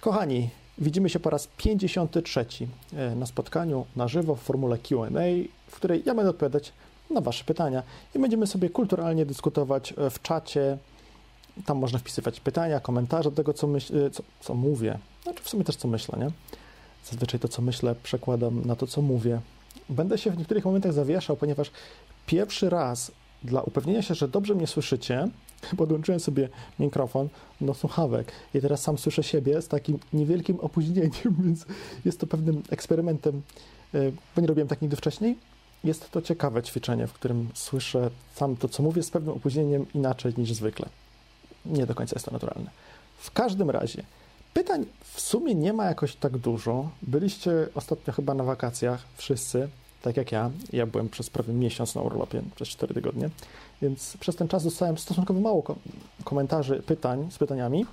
Kochani, widzimy się po raz 53 e, na spotkaniu na żywo w formule QA, w której ja będę odpowiadać na Wasze pytania i będziemy sobie kulturalnie dyskutować e, w czacie. Tam można wpisywać pytania, komentarze do tego, co, myśl, e, co, co mówię. Znaczy w sumie też co myślę, nie? Zazwyczaj to, co myślę, przekładam na to, co mówię. Będę się w niektórych momentach zawieszał, ponieważ pierwszy raz dla upewnienia się, że dobrze mnie słyszycie, podłączyłem sobie mikrofon do słuchawek i teraz sam słyszę siebie z takim niewielkim opóźnieniem, więc jest to pewnym eksperymentem, e, bo nie robiłem tak nigdy wcześniej. Jest to ciekawe ćwiczenie, w którym słyszę sam to, co mówię, z pewnym opóźnieniem inaczej niż zwykle. Nie do końca jest to naturalne. W każdym razie, pytań w sumie nie ma jakoś tak dużo. Byliście ostatnio chyba na wakacjach wszyscy, tak jak ja. Ja byłem przez prawie miesiąc na urlopie, przez 4 tygodnie, więc przez ten czas dostałem stosunkowo mało komentarzy, pytań z pytaniami,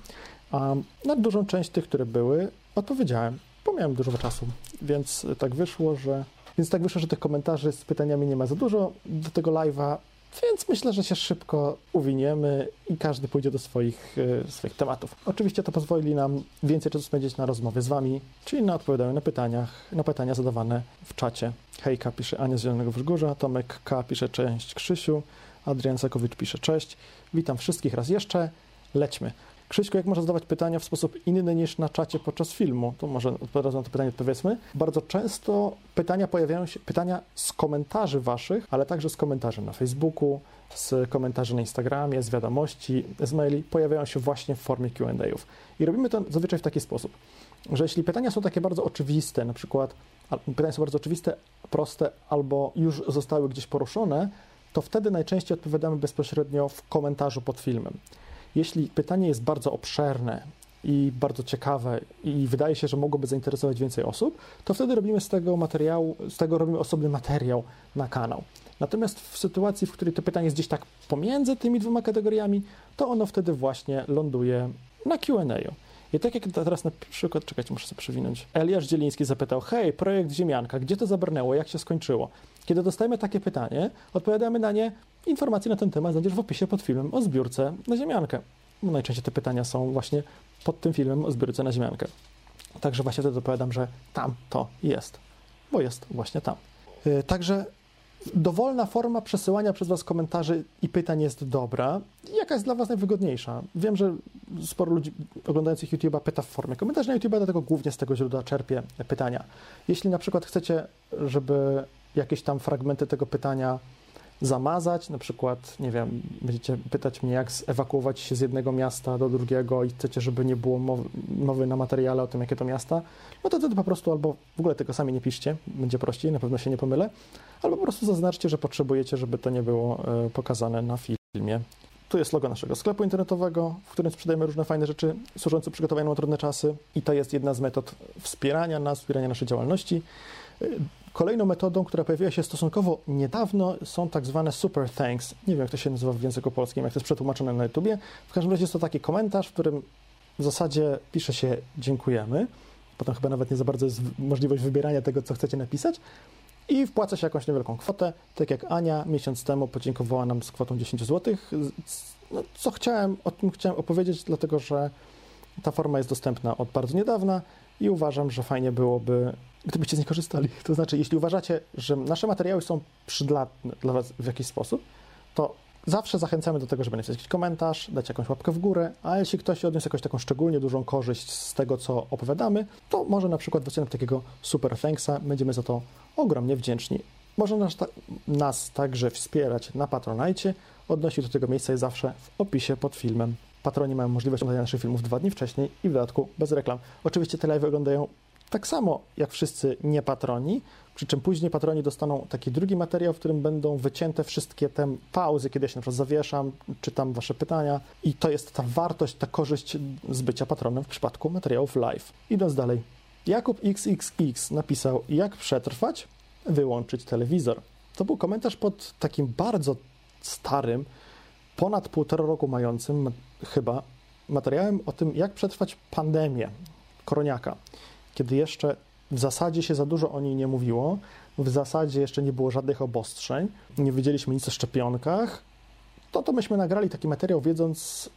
a na dużą część tych, które były, odpowiedziałem, bo miałem dużo czasu, więc tak wyszło, że więc tak wyszło, że tych komentarzy z pytaniami nie ma za dużo do tego live'a, więc myślę, że się szybko uwiniemy i każdy pójdzie do swoich, e, swoich tematów. Oczywiście to pozwoli nam więcej czasu spędzić na rozmowie z Wami, czyli na odpowiadaniu na pytaniach, na pytania zadawane w czacie. Hejka pisze Ania z Zielonego Wzgórza, Tomek K pisze cześć Krzysiu, Adrian Sakowicz pisze cześć. Witam wszystkich raz jeszcze. Lećmy. Krzyśku, jak można zadawać pytania w sposób inny niż na czacie podczas filmu? To może od na to pytanie odpowiedzmy. Bardzo często pytania pojawiają się, pytania z komentarzy waszych, ale także z komentarzy na Facebooku, z komentarzy na Instagramie, z wiadomości, z maili, pojawiają się właśnie w formie Q&A'ów. I robimy to zazwyczaj w taki sposób, że jeśli pytania są takie bardzo oczywiste, na przykład pytania są bardzo oczywiste, proste albo już zostały gdzieś poruszone, to wtedy najczęściej odpowiadamy bezpośrednio w komentarzu pod filmem. Jeśli pytanie jest bardzo obszerne i bardzo ciekawe i wydaje się, że mogłoby zainteresować więcej osób, to wtedy robimy z tego materiału, z tego robimy osobny materiał na kanał. Natomiast w sytuacji, w której to pytanie jest gdzieś tak pomiędzy tymi dwoma kategoriami, to ono wtedy właśnie ląduje na Q&A. I tak jak teraz na przykład, czekajcie, muszę sobie przewinąć. Eliasz Dzieliński zapytał, hej, projekt Ziemianka, gdzie to zabrnęło, jak się skończyło? Kiedy dostajemy takie pytanie, odpowiadamy na nie, informacje na ten temat znajdziesz w opisie pod filmem o zbiórce na Ziemiankę. Bo najczęściej te pytania są właśnie pod tym filmem o zbiórce na Ziemiankę. Także właśnie wtedy odpowiadam, że tam to jest, bo jest właśnie tam. Yy, także dowolna forma przesyłania przez Was komentarzy i pytań jest dobra. Jaka jest dla Was najwygodniejsza? Wiem, że sporo ludzi oglądających YouTube'a pyta w formie komentarzy na YouTube'a, dlatego głównie z tego źródła czerpię pytania. Jeśli na przykład chcecie, żeby jakieś tam fragmenty tego pytania zamazać, na przykład, nie wiem, będziecie pytać mnie, jak zewakuować się z jednego miasta do drugiego i chcecie, żeby nie było mowy, mowy na materiale o tym, jakie to miasta, no to wtedy po prostu albo w ogóle tego sami nie piszcie, będzie prościej, na pewno się nie pomylę, albo po prostu zaznaczcie, że potrzebujecie, żeby to nie było e, pokazane na filmie. Tu jest logo naszego sklepu internetowego, w którym sprzedajemy różne fajne rzeczy służące przygotowaniu na trudne czasy i to jest jedna z metod wspierania nas, wspierania naszej działalności. Kolejną metodą, która pojawiła się stosunkowo niedawno, są tak zwane super thanks. Nie wiem, jak to się nazywa w języku polskim, jak to jest przetłumaczone na YouTubie. W każdym razie jest to taki komentarz, w którym w zasadzie pisze się dziękujemy. Potem chyba nawet nie za bardzo jest możliwość wybierania tego, co chcecie napisać. I wpłaca się jakąś niewielką kwotę, tak jak Ania miesiąc temu podziękowała nam z kwotą 10 zł. No, co chciałem, o tym chciałem opowiedzieć, dlatego że ta forma jest dostępna od bardzo niedawna i uważam, że fajnie byłoby gdybyście z nich korzystali. To znaczy, jeśli uważacie, że nasze materiały są przydatne dla Was w jakiś sposób, to zawsze zachęcamy do tego, żeby napisać jakiś komentarz, dać jakąś łapkę w górę, a jeśli ktoś odniósł jakąś taką szczególnie dużą korzyść z tego, co opowiadamy, to może na przykład wyciągnąć takiego super thanksa, będziemy za to ogromnie wdzięczni. Można nas, ta, nas także wspierać na Patronite. Odnosić do tego miejsca jest zawsze w opisie pod filmem. Patroni mają możliwość oglądania naszych filmów dwa dni wcześniej i w dodatku bez reklam. Oczywiście te live wyglądają tak samo jak wszyscy niepatroni, przy czym później patroni dostaną taki drugi materiał, w którym będą wycięte wszystkie te pauzy, kiedy ja się na przykład zawieszam, czytam wasze pytania i to jest ta wartość, ta korzyść z bycia patronem w przypadku materiałów live. Idąc dalej. Jakub XXX napisał, jak przetrwać, wyłączyć telewizor. To był komentarz pod takim bardzo starym, ponad półtora roku mającym chyba materiałem o tym, jak przetrwać pandemię koroniaka kiedy jeszcze w zasadzie się za dużo o niej nie mówiło, w zasadzie jeszcze nie było żadnych obostrzeń, nie wiedzieliśmy nic o szczepionkach, to to myśmy nagrali taki materiał, wiedząc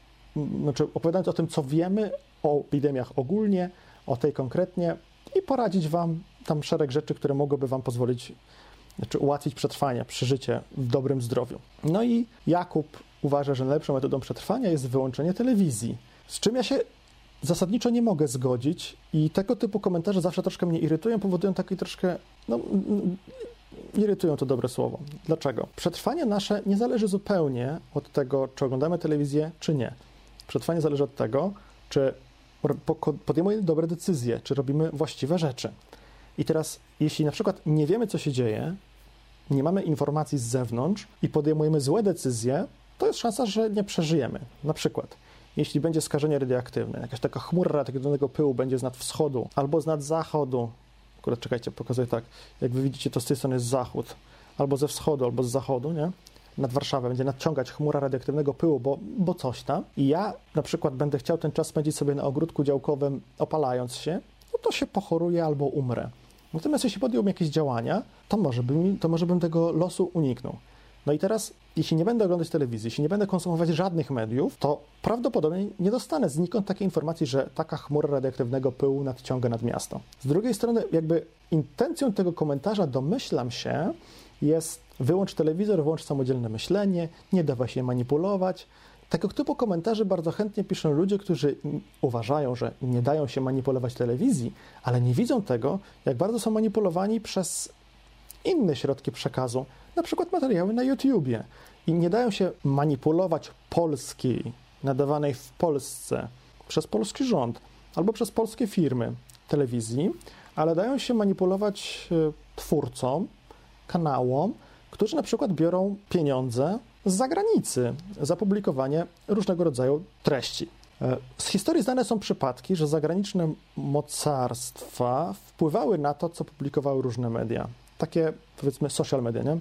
znaczy opowiadając o tym, co wiemy o epidemiach ogólnie, o tej konkretnie i poradzić Wam tam szereg rzeczy, które mogłyby Wam pozwolić, znaczy ułatwić przetrwanie, przeżycie w dobrym zdrowiu. No i Jakub uważa, że najlepszą metodą przetrwania jest wyłączenie telewizji, z czym ja się zasadniczo nie mogę zgodzić i tego typu komentarze zawsze troszkę mnie irytują, powodują taki troszkę, no, irytują to dobre słowo. Dlaczego? Przetrwanie nasze nie zależy zupełnie od tego, czy oglądamy telewizję, czy nie. Przetrwanie zależy od tego, czy podejmujemy dobre decyzje, czy robimy właściwe rzeczy. I teraz, jeśli na przykład nie wiemy, co się dzieje, nie mamy informacji z zewnątrz i podejmujemy złe decyzje, to jest szansa, że nie przeżyjemy. Na przykład, jeśli będzie skażenie radioaktywne, jakaś taka chmura radioaktywnego pyłu będzie z nad wschodu albo z nad zachodu, akurat czekajcie, pokazuję tak, jak wy widzicie, to z tej strony jest zachód, albo ze wschodu, albo z zachodu, nie? nad Warszawę będzie nadciągać chmura radioaktywnego pyłu, bo, bo coś tam, i ja na przykład będę chciał ten czas spędzić sobie na ogródku działkowym, opalając się, no to się pochoruję albo umrę. Natomiast jeśli podjąłbym jakieś działania, to może, bym, to może bym tego losu uniknął. No i teraz, jeśli nie będę oglądać telewizji, jeśli nie będę konsumować żadnych mediów, to prawdopodobnie nie dostanę znikąd takiej informacji, że taka chmura radioaktywnego pyłu nadciąga nad miasto. Z drugiej strony, jakby intencją tego komentarza, domyślam się, jest wyłącz telewizor, włącz samodzielne myślenie, nie dawaj się manipulować. Tego typu komentarzy bardzo chętnie piszą ludzie, którzy uważają, że nie dają się manipulować telewizji, ale nie widzą tego, jak bardzo są manipulowani przez inne środki przekazu, na przykład materiały na YouTubie. I nie dają się manipulować polskiej, nadawanej w Polsce przez polski rząd albo przez polskie firmy telewizji, ale dają się manipulować e, twórcom, kanałom, którzy na przykład biorą pieniądze z zagranicy za publikowanie różnego rodzaju treści. E, z historii znane są przypadki, że zagraniczne mocarstwa wpływały na to, co publikowały różne media. Takie, powiedzmy, social media, nie?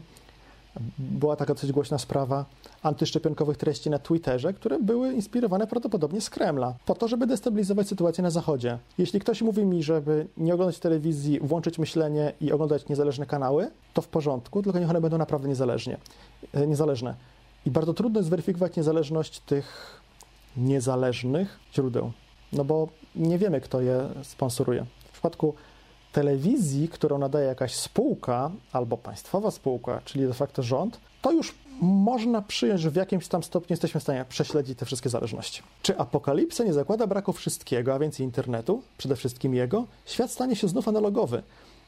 Była taka dosyć głośna sprawa antyszczepionkowych treści na Twitterze, które były inspirowane prawdopodobnie z Kremla, po to, żeby destabilizować sytuację na Zachodzie. Jeśli ktoś mówi mi, żeby nie oglądać telewizji, włączyć myślenie i oglądać niezależne kanały, to w porządku, tylko niech one będą naprawdę niezależnie, e, niezależne. I bardzo trudno jest zweryfikować niezależność tych niezależnych źródeł, no bo nie wiemy, kto je sponsoruje. W przypadku telewizji, którą nadaje jakaś spółka albo państwowa spółka, czyli de facto rząd, to już można przyjąć, że w jakimś tam stopniu jesteśmy w stanie prześledzić te wszystkie zależności. Czy apokalipsa nie zakłada braku wszystkiego, a więc internetu, przede wszystkim jego? Świat stanie się znów analogowy.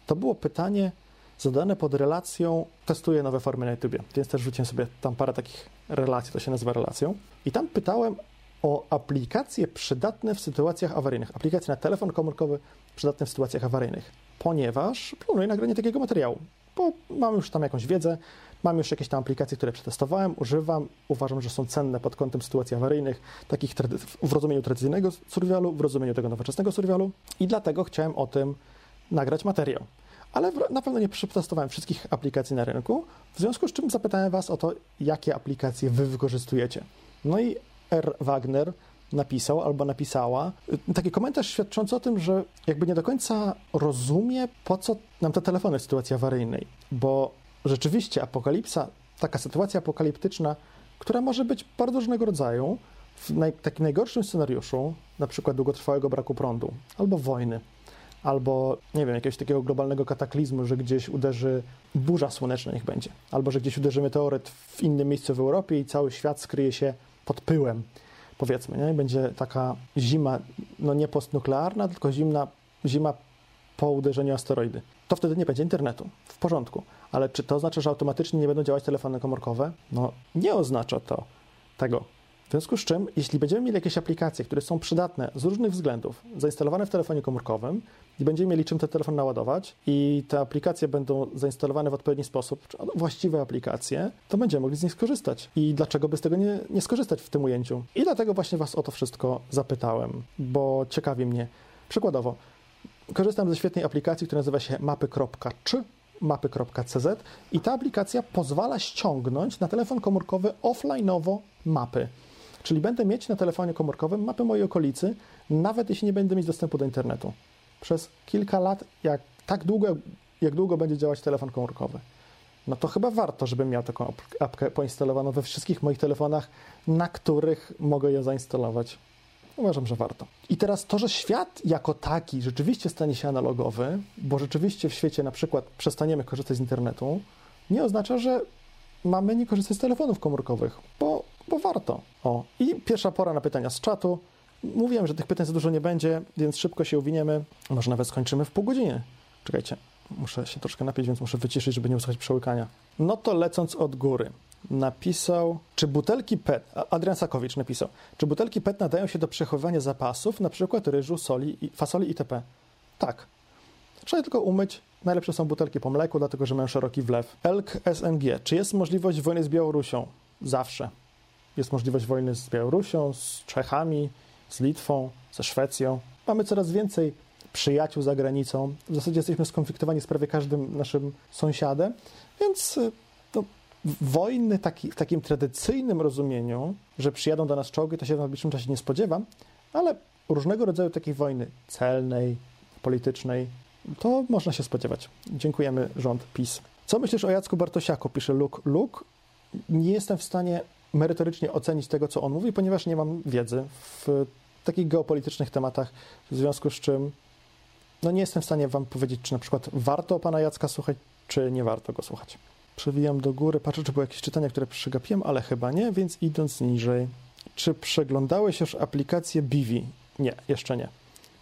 To było pytanie zadane pod relacją, testuję nowe formy na YouTube, więc też rzuciłem sobie tam parę takich relacji, to się nazywa relacją. I tam pytałem o aplikacje przydatne w sytuacjach awaryjnych. Aplikacje na telefon komórkowy przydatne w sytuacjach awaryjnych, ponieważ planuję nagranie takiego materiału, bo mam już tam jakąś wiedzę, mam już jakieś tam aplikacje, które przetestowałem, używam, uważam, że są cenne pod kątem sytuacji awaryjnych, takich w rozumieniu tradycyjnego survivalu, w rozumieniu tego nowoczesnego survivalu i dlatego chciałem o tym nagrać materiał. Ale na pewno nie przetestowałem wszystkich aplikacji na rynku, w związku z czym zapytałem Was o to, jakie aplikacje Wy wykorzystujecie. No i R. Wagner napisał albo napisała taki komentarz świadczący o tym, że jakby nie do końca rozumie, po co nam te telefony w sytuacji awaryjnej, bo rzeczywiście apokalipsa, taka sytuacja apokaliptyczna, która może być bardzo różnego rodzaju, w naj, takim najgorszym scenariuszu, na przykład długotrwałego braku prądu albo wojny, albo nie wiem, jakiegoś takiego globalnego kataklizmu, że gdzieś uderzy burza słoneczna, niech będzie, albo że gdzieś uderzy meteoryt w innym miejscu w Europie i cały świat skryje się pod pyłem powiedzmy, nie? będzie taka zima, no nie postnuklearna, tylko zimna, zima po uderzeniu asteroidy. To wtedy nie będzie internetu. W porządku. Ale czy to oznacza, że automatycznie nie będą działać telefony komórkowe? No nie oznacza to tego. W związku z czym, jeśli będziemy mieli jakieś aplikacje, które są przydatne z różnych względów, zainstalowane w telefonie komórkowym i będziemy mieli czym ten telefon naładować i te aplikacje będą zainstalowane w odpowiedni sposób, czy właściwe aplikacje, to będziemy mogli z nich skorzystać. I dlaczego by z tego nie, nie skorzystać w tym ujęciu? I dlatego właśnie Was o to wszystko zapytałem, bo ciekawi mnie. Przykładowo, korzystam ze świetnej aplikacji, która nazywa się mapy.czy mapy.cz i ta aplikacja pozwala ściągnąć na telefon komórkowy offline'owo mapy. Czyli będę mieć na telefonie komórkowym mapę mojej okolicy, nawet jeśli nie będę mieć dostępu do internetu. Przez kilka lat, jak tak długo, jak długo będzie działać telefon komórkowy. no to chyba warto, żebym miał taką apkę poinstalowaną we wszystkich moich telefonach, na których mogę ją zainstalować. Uważam, że warto. I teraz to, że świat jako taki rzeczywiście stanie się analogowy, bo rzeczywiście w świecie na przykład przestaniemy korzystać z internetu, nie oznacza, że mamy nie korzystać z telefonów komórkowych, bo, bo warto. O, i pierwsza pora na pytania z czatu. Mówiłem, że tych pytań za dużo nie będzie, więc szybko się uwiniemy. Może nawet skończymy w pół godziny. Czekajcie, muszę się troszkę napić, więc muszę wyciszyć, żeby nie usłyszeć przełykania. No to lecąc od góry napisał, czy butelki PET, Adrian Sakowicz napisał, czy butelki PET nadają się do przechowywania zapasów, na przykład ryżu, soli, fasoli itp. Tak. Trzeba tylko umyć. Najlepsze są butelki po mleku, dlatego że mają szeroki wlew. Elk SNG. Czy jest możliwość wojny z Białorusią? Zawsze. Jest możliwość wojny z Białorusią, z Czechami, z Litwą, ze Szwecją. Mamy coraz więcej przyjaciół za granicą. W zasadzie jesteśmy skonfliktowani z prawie każdym naszym sąsiadem, więc no, wojny taki, w takim tradycyjnym rozumieniu, że przyjadą do nas czołgi, to się w najbliższym czasie nie spodziewam, ale różnego rodzaju takiej wojny celnej, politycznej, to można się spodziewać. Dziękujemy rząd PiS. Co myślisz o Jacku Bartosiaku? Pisze Luke. Luke, nie jestem w stanie merytorycznie ocenić tego, co on mówi, ponieważ nie mam wiedzy w takich geopolitycznych tematach, w związku z czym no nie jestem w stanie wam powiedzieć, czy na przykład warto pana Jacka słuchać, czy nie warto go słuchać. Przewijam do góry, patrzę, czy były jakieś czytania, które przegapiłem, ale chyba nie, więc idąc niżej. Czy przeglądałeś już aplikację Bivi? Nie, jeszcze nie.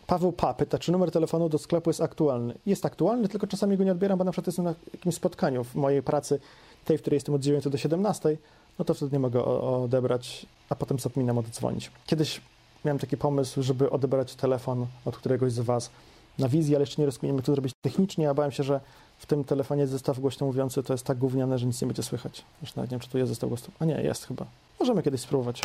Paweł Pa pyta, czy numer telefonu do sklepu jest aktualny. Jest aktualny, tylko czasami go nie odbieram, bo na przykład jestem na jakimś spotkaniu w mojej pracy, tej, w której jestem od 9 do 17, no to wtedy nie mogę odebrać, a potem zapominam oddzwonić. Kiedyś miałem taki pomysł, żeby odebrać telefon od któregoś z Was na wizji, ale jeszcze nie rozumiem, jak to zrobić technicznie. a bałem się, że w tym telefonie zestaw głośno mówiący to jest tak gówniane, że nic nie będzie słychać. Już nawet nie wiem, czy tu jest zestaw głośno. A nie, jest chyba. Możemy kiedyś spróbować.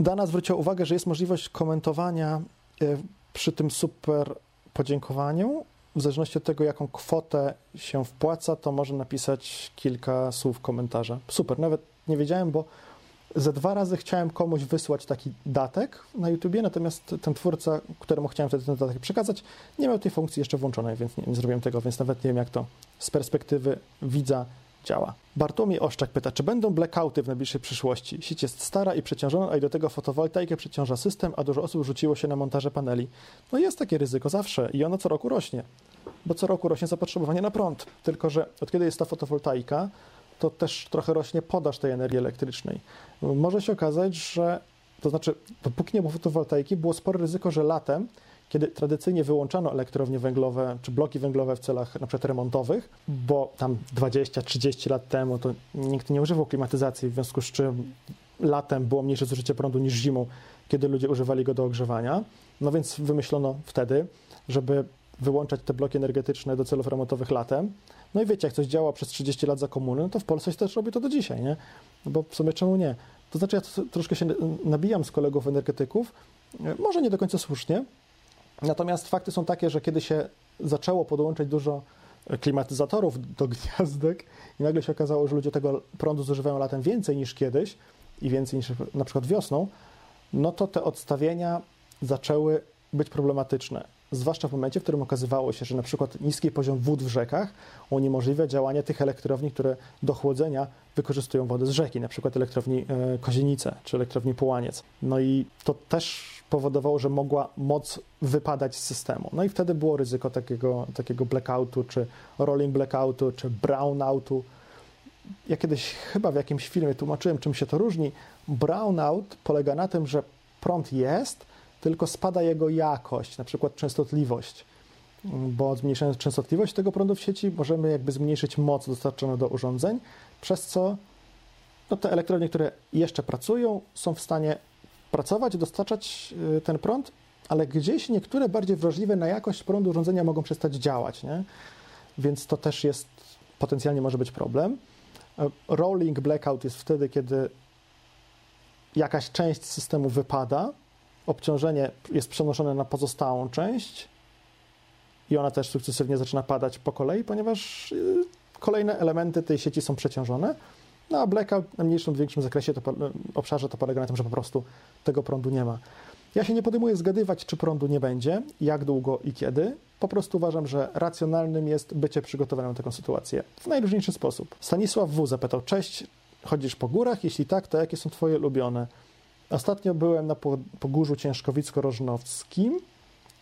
Dana zwróciła uwagę, że jest możliwość komentowania e, przy tym super podziękowaniu. W zależności od tego, jaką kwotę się wpłaca, to może napisać kilka słów komentarza. Super, nawet nie wiedziałem, bo ze dwa razy chciałem komuś wysłać taki datek na YouTubie, natomiast ten twórca, któremu chciałem wtedy ten datek przekazać, nie miał tej funkcji jeszcze włączonej, więc nie, nie zrobiłem tego, więc nawet nie wiem, jak to z perspektywy widza działa. Bartłomiej Oszczak pyta, czy będą blackouty w najbliższej przyszłości? Sieć jest stara i przeciążona, a i do tego fotowoltaikę przeciąża system, a dużo osób rzuciło się na montaże paneli. No jest takie ryzyko zawsze i ono co roku rośnie, bo co roku rośnie zapotrzebowanie na prąd. Tylko, że od kiedy jest ta fotowoltaika, to też trochę rośnie podaż tej energii elektrycznej. Może się okazać, że to znaczy, dopóki nie było fotowoltaiki, było spore ryzyko, że latem, kiedy tradycyjnie wyłączano elektrownie węglowe czy bloki węglowe w celach na przykład remontowych, bo tam 20-30 lat temu to nikt nie używał klimatyzacji, w związku z czym latem było mniejsze zużycie prądu niż zimą, kiedy ludzie używali go do ogrzewania. No więc wymyślono wtedy, żeby wyłączać te bloki energetyczne do celów remontowych latem. No i wiecie, jak coś działa przez 30 lat za komuny, no to w Polsce też robi to do dzisiaj, nie? No bo w sumie czemu nie? To znaczy, ja troszkę się nabijam z kolegów energetyków, może nie do końca słusznie, natomiast fakty są takie, że kiedy się zaczęło podłączać dużo klimatyzatorów do gniazdek i nagle się okazało, że ludzie tego prądu zużywają latem więcej niż kiedyś i więcej niż na przykład wiosną, no to te odstawienia zaczęły być problematyczne zwłaszcza w momencie, w którym okazywało się, że na przykład niski poziom wód w rzekach uniemożliwia działanie tych elektrowni, które do chłodzenia wykorzystują wodę z rzeki, na przykład elektrowni e, Kozienice czy elektrowni Połaniec. No i to też powodowało, że mogła moc wypadać z systemu. No i wtedy było ryzyko takiego, takiego blackoutu, czy rolling blackoutu, czy brownoutu. Ja kiedyś chyba w jakimś filmie tłumaczyłem, czym się to różni. Brownout polega na tym, że prąd jest, tylko spada jego jakość, na przykład częstotliwość. Bo zmniejszając częstotliwość tego prądu w sieci, możemy jakby zmniejszyć moc dostarczoną do urządzeń, przez co no, te elektrownie, które jeszcze pracują, są w stanie pracować, dostarczać y, ten prąd, ale gdzieś niektóre bardziej wrażliwe na jakość prądu urządzenia mogą przestać działać, nie? Więc to też jest, potencjalnie może być problem. E, rolling blackout jest wtedy, kiedy jakaś część systemu wypada, obciążenie jest przenoszone na pozostałą część i ona też sukcesywnie zaczyna padać po kolei, ponieważ y, kolejne elementy tej sieci są przeciążone. No a blackout na mniejszym większym zakresie to, obszarze to polega na tym, że po prostu tego prądu nie ma. Ja się nie podejmuję zgadywać, czy prądu nie będzie, jak długo i kiedy. Po prostu uważam, że racjonalnym jest bycie przygotowanym na taką sytuację w najróżniejszy sposób. Stanisław W. zapytał: Cześć, chodzisz po górach? Jeśli tak, to jakie są Twoje ulubione? Ostatnio byłem na Pogórzu Ciężkowicko-Rożnowskim,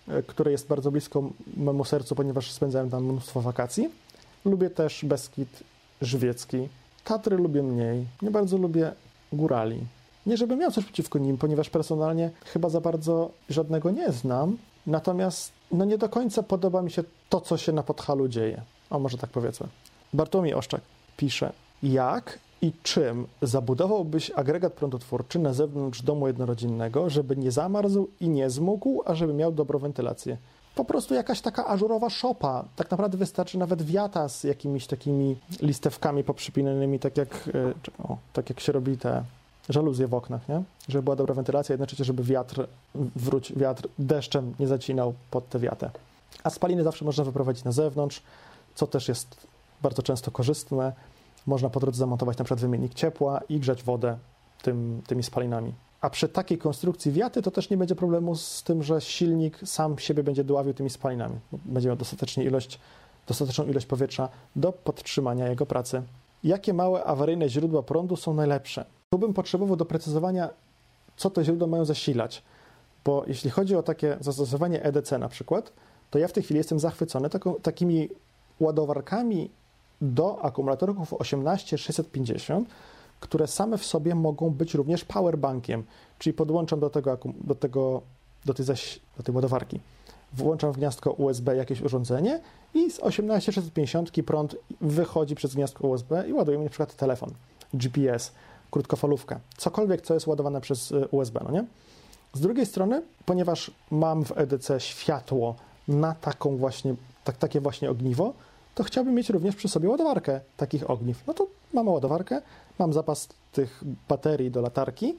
e, które jest bardzo blisko memu sercu, ponieważ spędzałem tam mnóstwo wakacji. Lubię też Beskid Żywiecki. Tatry lubię mniej. Nie bardzo lubię górali. Nie, żebym miał coś przeciwko nim, ponieważ personalnie chyba za bardzo żadnego nie znam. Natomiast no nie do końca podoba mi się to, co się na Podhalu dzieje. O, może tak powiedzmy. Bartłomiej Oszczak pisze, jak i czym zabudowałbyś agregat prądotwórczy na zewnątrz domu jednorodzinnego, żeby nie zamarzł i nie zmógł, a żeby miał dobrą wentylację? Po prostu jakaś taka ażurowa szopa. Tak naprawdę wystarczy nawet wiata z jakimiś takimi listewkami poprzypinanymi, tak jak, e, o, tak jak się robi te żaluzje w oknach, nie? Żeby była dobra wentylacja, jednocześnie, żeby wiatr, wróć, wiatr deszczem nie zacinał pod tę wiatę. A spaliny zawsze można wyprowadzić na zewnątrz, co też jest bardzo często korzystne. Można po drodze zamontować przykład wymiennik ciepła i grzać wodę tym, tymi spalinami. A przy takiej konstrukcji wiaty to też nie będzie problemu z tym, że silnik sam siebie będzie dławił tymi spalinami. Będzie miał dostateczną ilość, dostateczną ilość powietrza do podtrzymania jego pracy. Jakie małe awaryjne źródła prądu są najlepsze? Tu bym potrzebował doprecyzowania, co te źródła mają zasilać. Bo jeśli chodzi o takie zastosowanie EDC na przykład, to ja w tej chwili jestem zachwycony taką, takimi ładowarkami do akumulatorów 18650, które same w sobie mogą być również powerbankiem, czyli podłączam do tego, do tego do tej, zaś, do tej ładowarki. Włączam w gniazdko USB jakieś urządzenie i z 18650 prąd wychodzi przez gniazdko USB i ładuje mi na przykład telefon, GPS, krótkofalówkę, cokolwiek, co jest ładowane przez y, USB, no nie? Z drugiej strony, ponieważ mam w EDC światło na taką właśnie, tak, takie właśnie ogniwo, to chciałbym mieć również przy sobie ładowarkę takich ogniw. No to mam ładowarkę, mam zapas tych baterii do latarki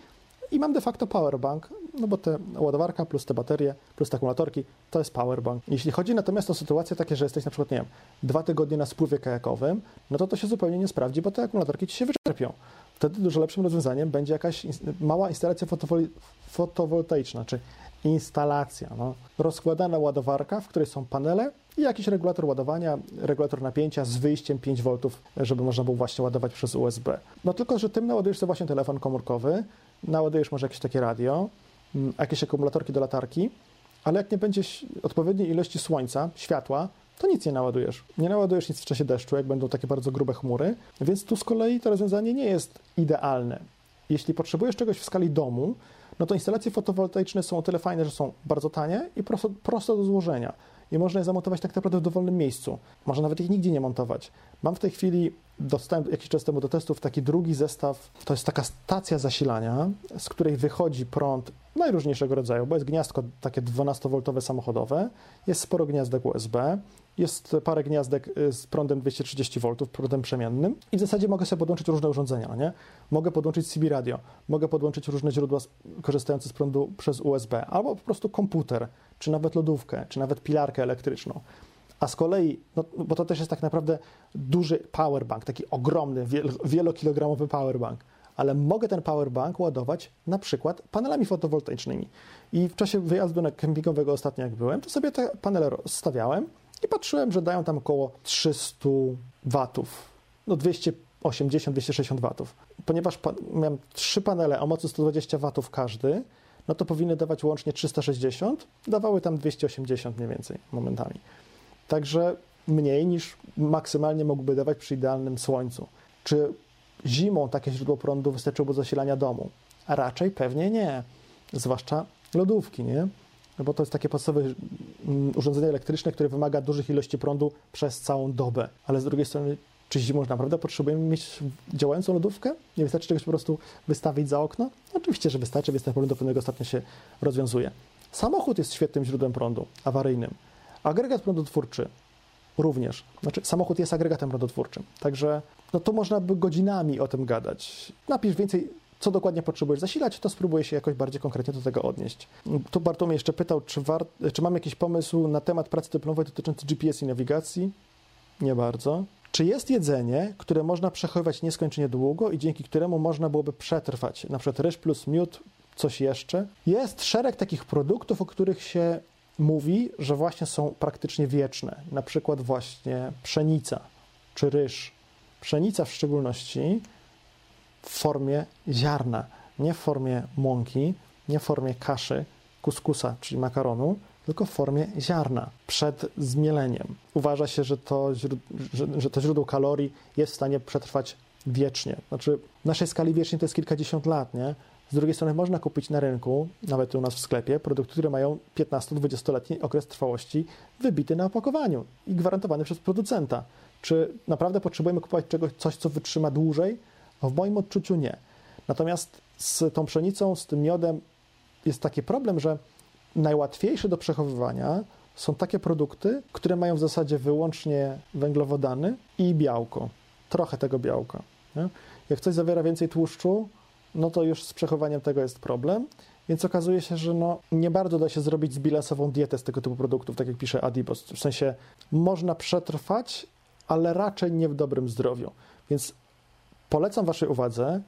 i mam de facto powerbank, no bo te ładowarka plus te baterie plus te akumulatorki to jest powerbank. Jeśli chodzi natomiast o sytuacje takie, że jesteś na przykład, nie wiem, dwa tygodnie na spływie kajakowym, no to to się zupełnie nie sprawdzi, bo te akumulatorki ci się wyczerpią. Wtedy dużo lepszym rozwiązaniem będzie jakaś mała instalacja fotowol fotowoltaiczna, czy instalacja, no, rozkładana ładowarka, w której są panele i jakiś regulator ładowania, regulator napięcia z wyjściem 5 V, żeby można było właśnie ładować przez USB. No tylko, że tym naładujesz sobie właśnie telefon komórkowy, naładujesz może jakieś takie radio, mm, jakieś akumulatorki do latarki, ale jak nie będzie odpowiedniej ilości słońca, światła, to nic nie naładujesz. Nie naładujesz nic w czasie deszczu, jak będą takie bardzo grube chmury, więc tu z kolei to rozwiązanie nie jest idealne. Jeśli potrzebujesz czegoś w skali domu, no to instalacje fotowoltaiczne są o tyle fajne, że są bardzo tanie i prosto do złożenia. I można je zamontować tak naprawdę w dowolnym miejscu. Można nawet ich nigdzie nie montować. Mam w tej chwili, dostałem jakiś czas temu do testów taki drugi zestaw. To jest taka stacja zasilania, z której wychodzi prąd najróżniejszego rodzaju, bo jest gniazdko takie 12V samochodowe, jest sporo gniazdek USB, jest parę gniazdek y, z prądem 230 V, prądem przemiennym i w zasadzie mogę sobie podłączyć różne urządzenia, nie? Mogę podłączyć CB radio, mogę podłączyć różne źródła korzystające z prądu przez USB, albo po prostu komputer, czy nawet lodówkę, czy nawet pilarkę elektryczną. A z kolei, no, bo to też jest tak naprawdę duży powerbank, taki ogromny, wielokilogramowy powerbank, ale mogę ten powerbank ładować na przykład panelami fotowoltaicznymi. I w czasie wyjazdu na kempingowego ostatnio jak byłem, to sobie te panele rozstawiałem i patrzyłem, że dają tam około 300 watów, no 280-260 watów. Ponieważ miałem trzy panele o mocy 120 watów każdy, no to powinny dawać łącznie 360, dawały tam 280 mniej więcej momentami. Także mniej niż maksymalnie mógłby dawać przy idealnym słońcu. Czy zimą takie źródło prądu wystarczyłoby do zasilania domu? A raczej pewnie nie, zwłaszcza lodówki, nie? No bo to jest takie podstawowe mm, urządzenie elektryczne, które wymaga dużych ilości prądu przez całą dobę. Ale z drugiej strony, czy zimą naprawdę potrzebujemy mieć działającą lodówkę? Nie wystarczy czegoś po prostu wystawić za okno? Oczywiście, że wystarczy, więc ten problem do pewnego stopnia się rozwiązuje. Samochód jest świetnym źródłem prądu, awaryjnym. Agregat prądotwórczy również. Znaczy, samochód jest agregatem prądotwórczym. Także no to można by godzinami o tym gadać. Napisz więcej co dokładnie potrzebujesz zasilać, to spróbuję się jakoś bardziej konkretnie do tego odnieść. Tu Bartłomiej jeszcze pytał, czy, war, czy mam jakiś pomysł na temat pracy dyplomowej dotyczący GPS i nawigacji? Nie bardzo. Czy jest jedzenie, które można przechowywać nieskończenie długo i dzięki któremu można byłoby przetrwać? Na przykład ryż plus miód coś jeszcze. Jest szereg takich produktów, o których się mówi, że właśnie są praktycznie wieczne. Na przykład właśnie pszenica czy ryż. Pszenica w szczególności w formie ziarna, nie w formie mąki, nie w formie kaszy, kuskusa, czyli makaronu, tylko w formie ziarna przed zmieleniem. Uważa się, że to, że, że to źródło kalorii jest w stanie przetrwać wiecznie. Znaczy, w naszej skali wiecznie to jest kilkadziesiąt lat, nie? Z drugiej strony można kupić na rynku, nawet u nas w sklepie, produkty, które mają 15-20-letni okres trwałości wybity na opakowaniu i gwarantowany przez producenta. Czy naprawdę potrzebujemy kupować czegoś, coś, co wytrzyma dłużej? W moim odczuciu nie. Natomiast z tą pszenicą, z tym miodem jest taki problem, że najłatwiejsze do przechowywania są takie produkty, które mają w zasadzie wyłącznie węglowodany i białko. Trochę tego białka. Nie? Jak coś zawiera więcej tłuszczu, no to już z przechowaniem tego jest problem. Więc okazuje się, że no, nie bardzo da się zrobić zbilansową dietę z tego typu produktów, tak jak pisze Adibos. W sensie można przetrwać, ale raczej nie w dobrym zdrowiu. Więc polecam Waszej uwadze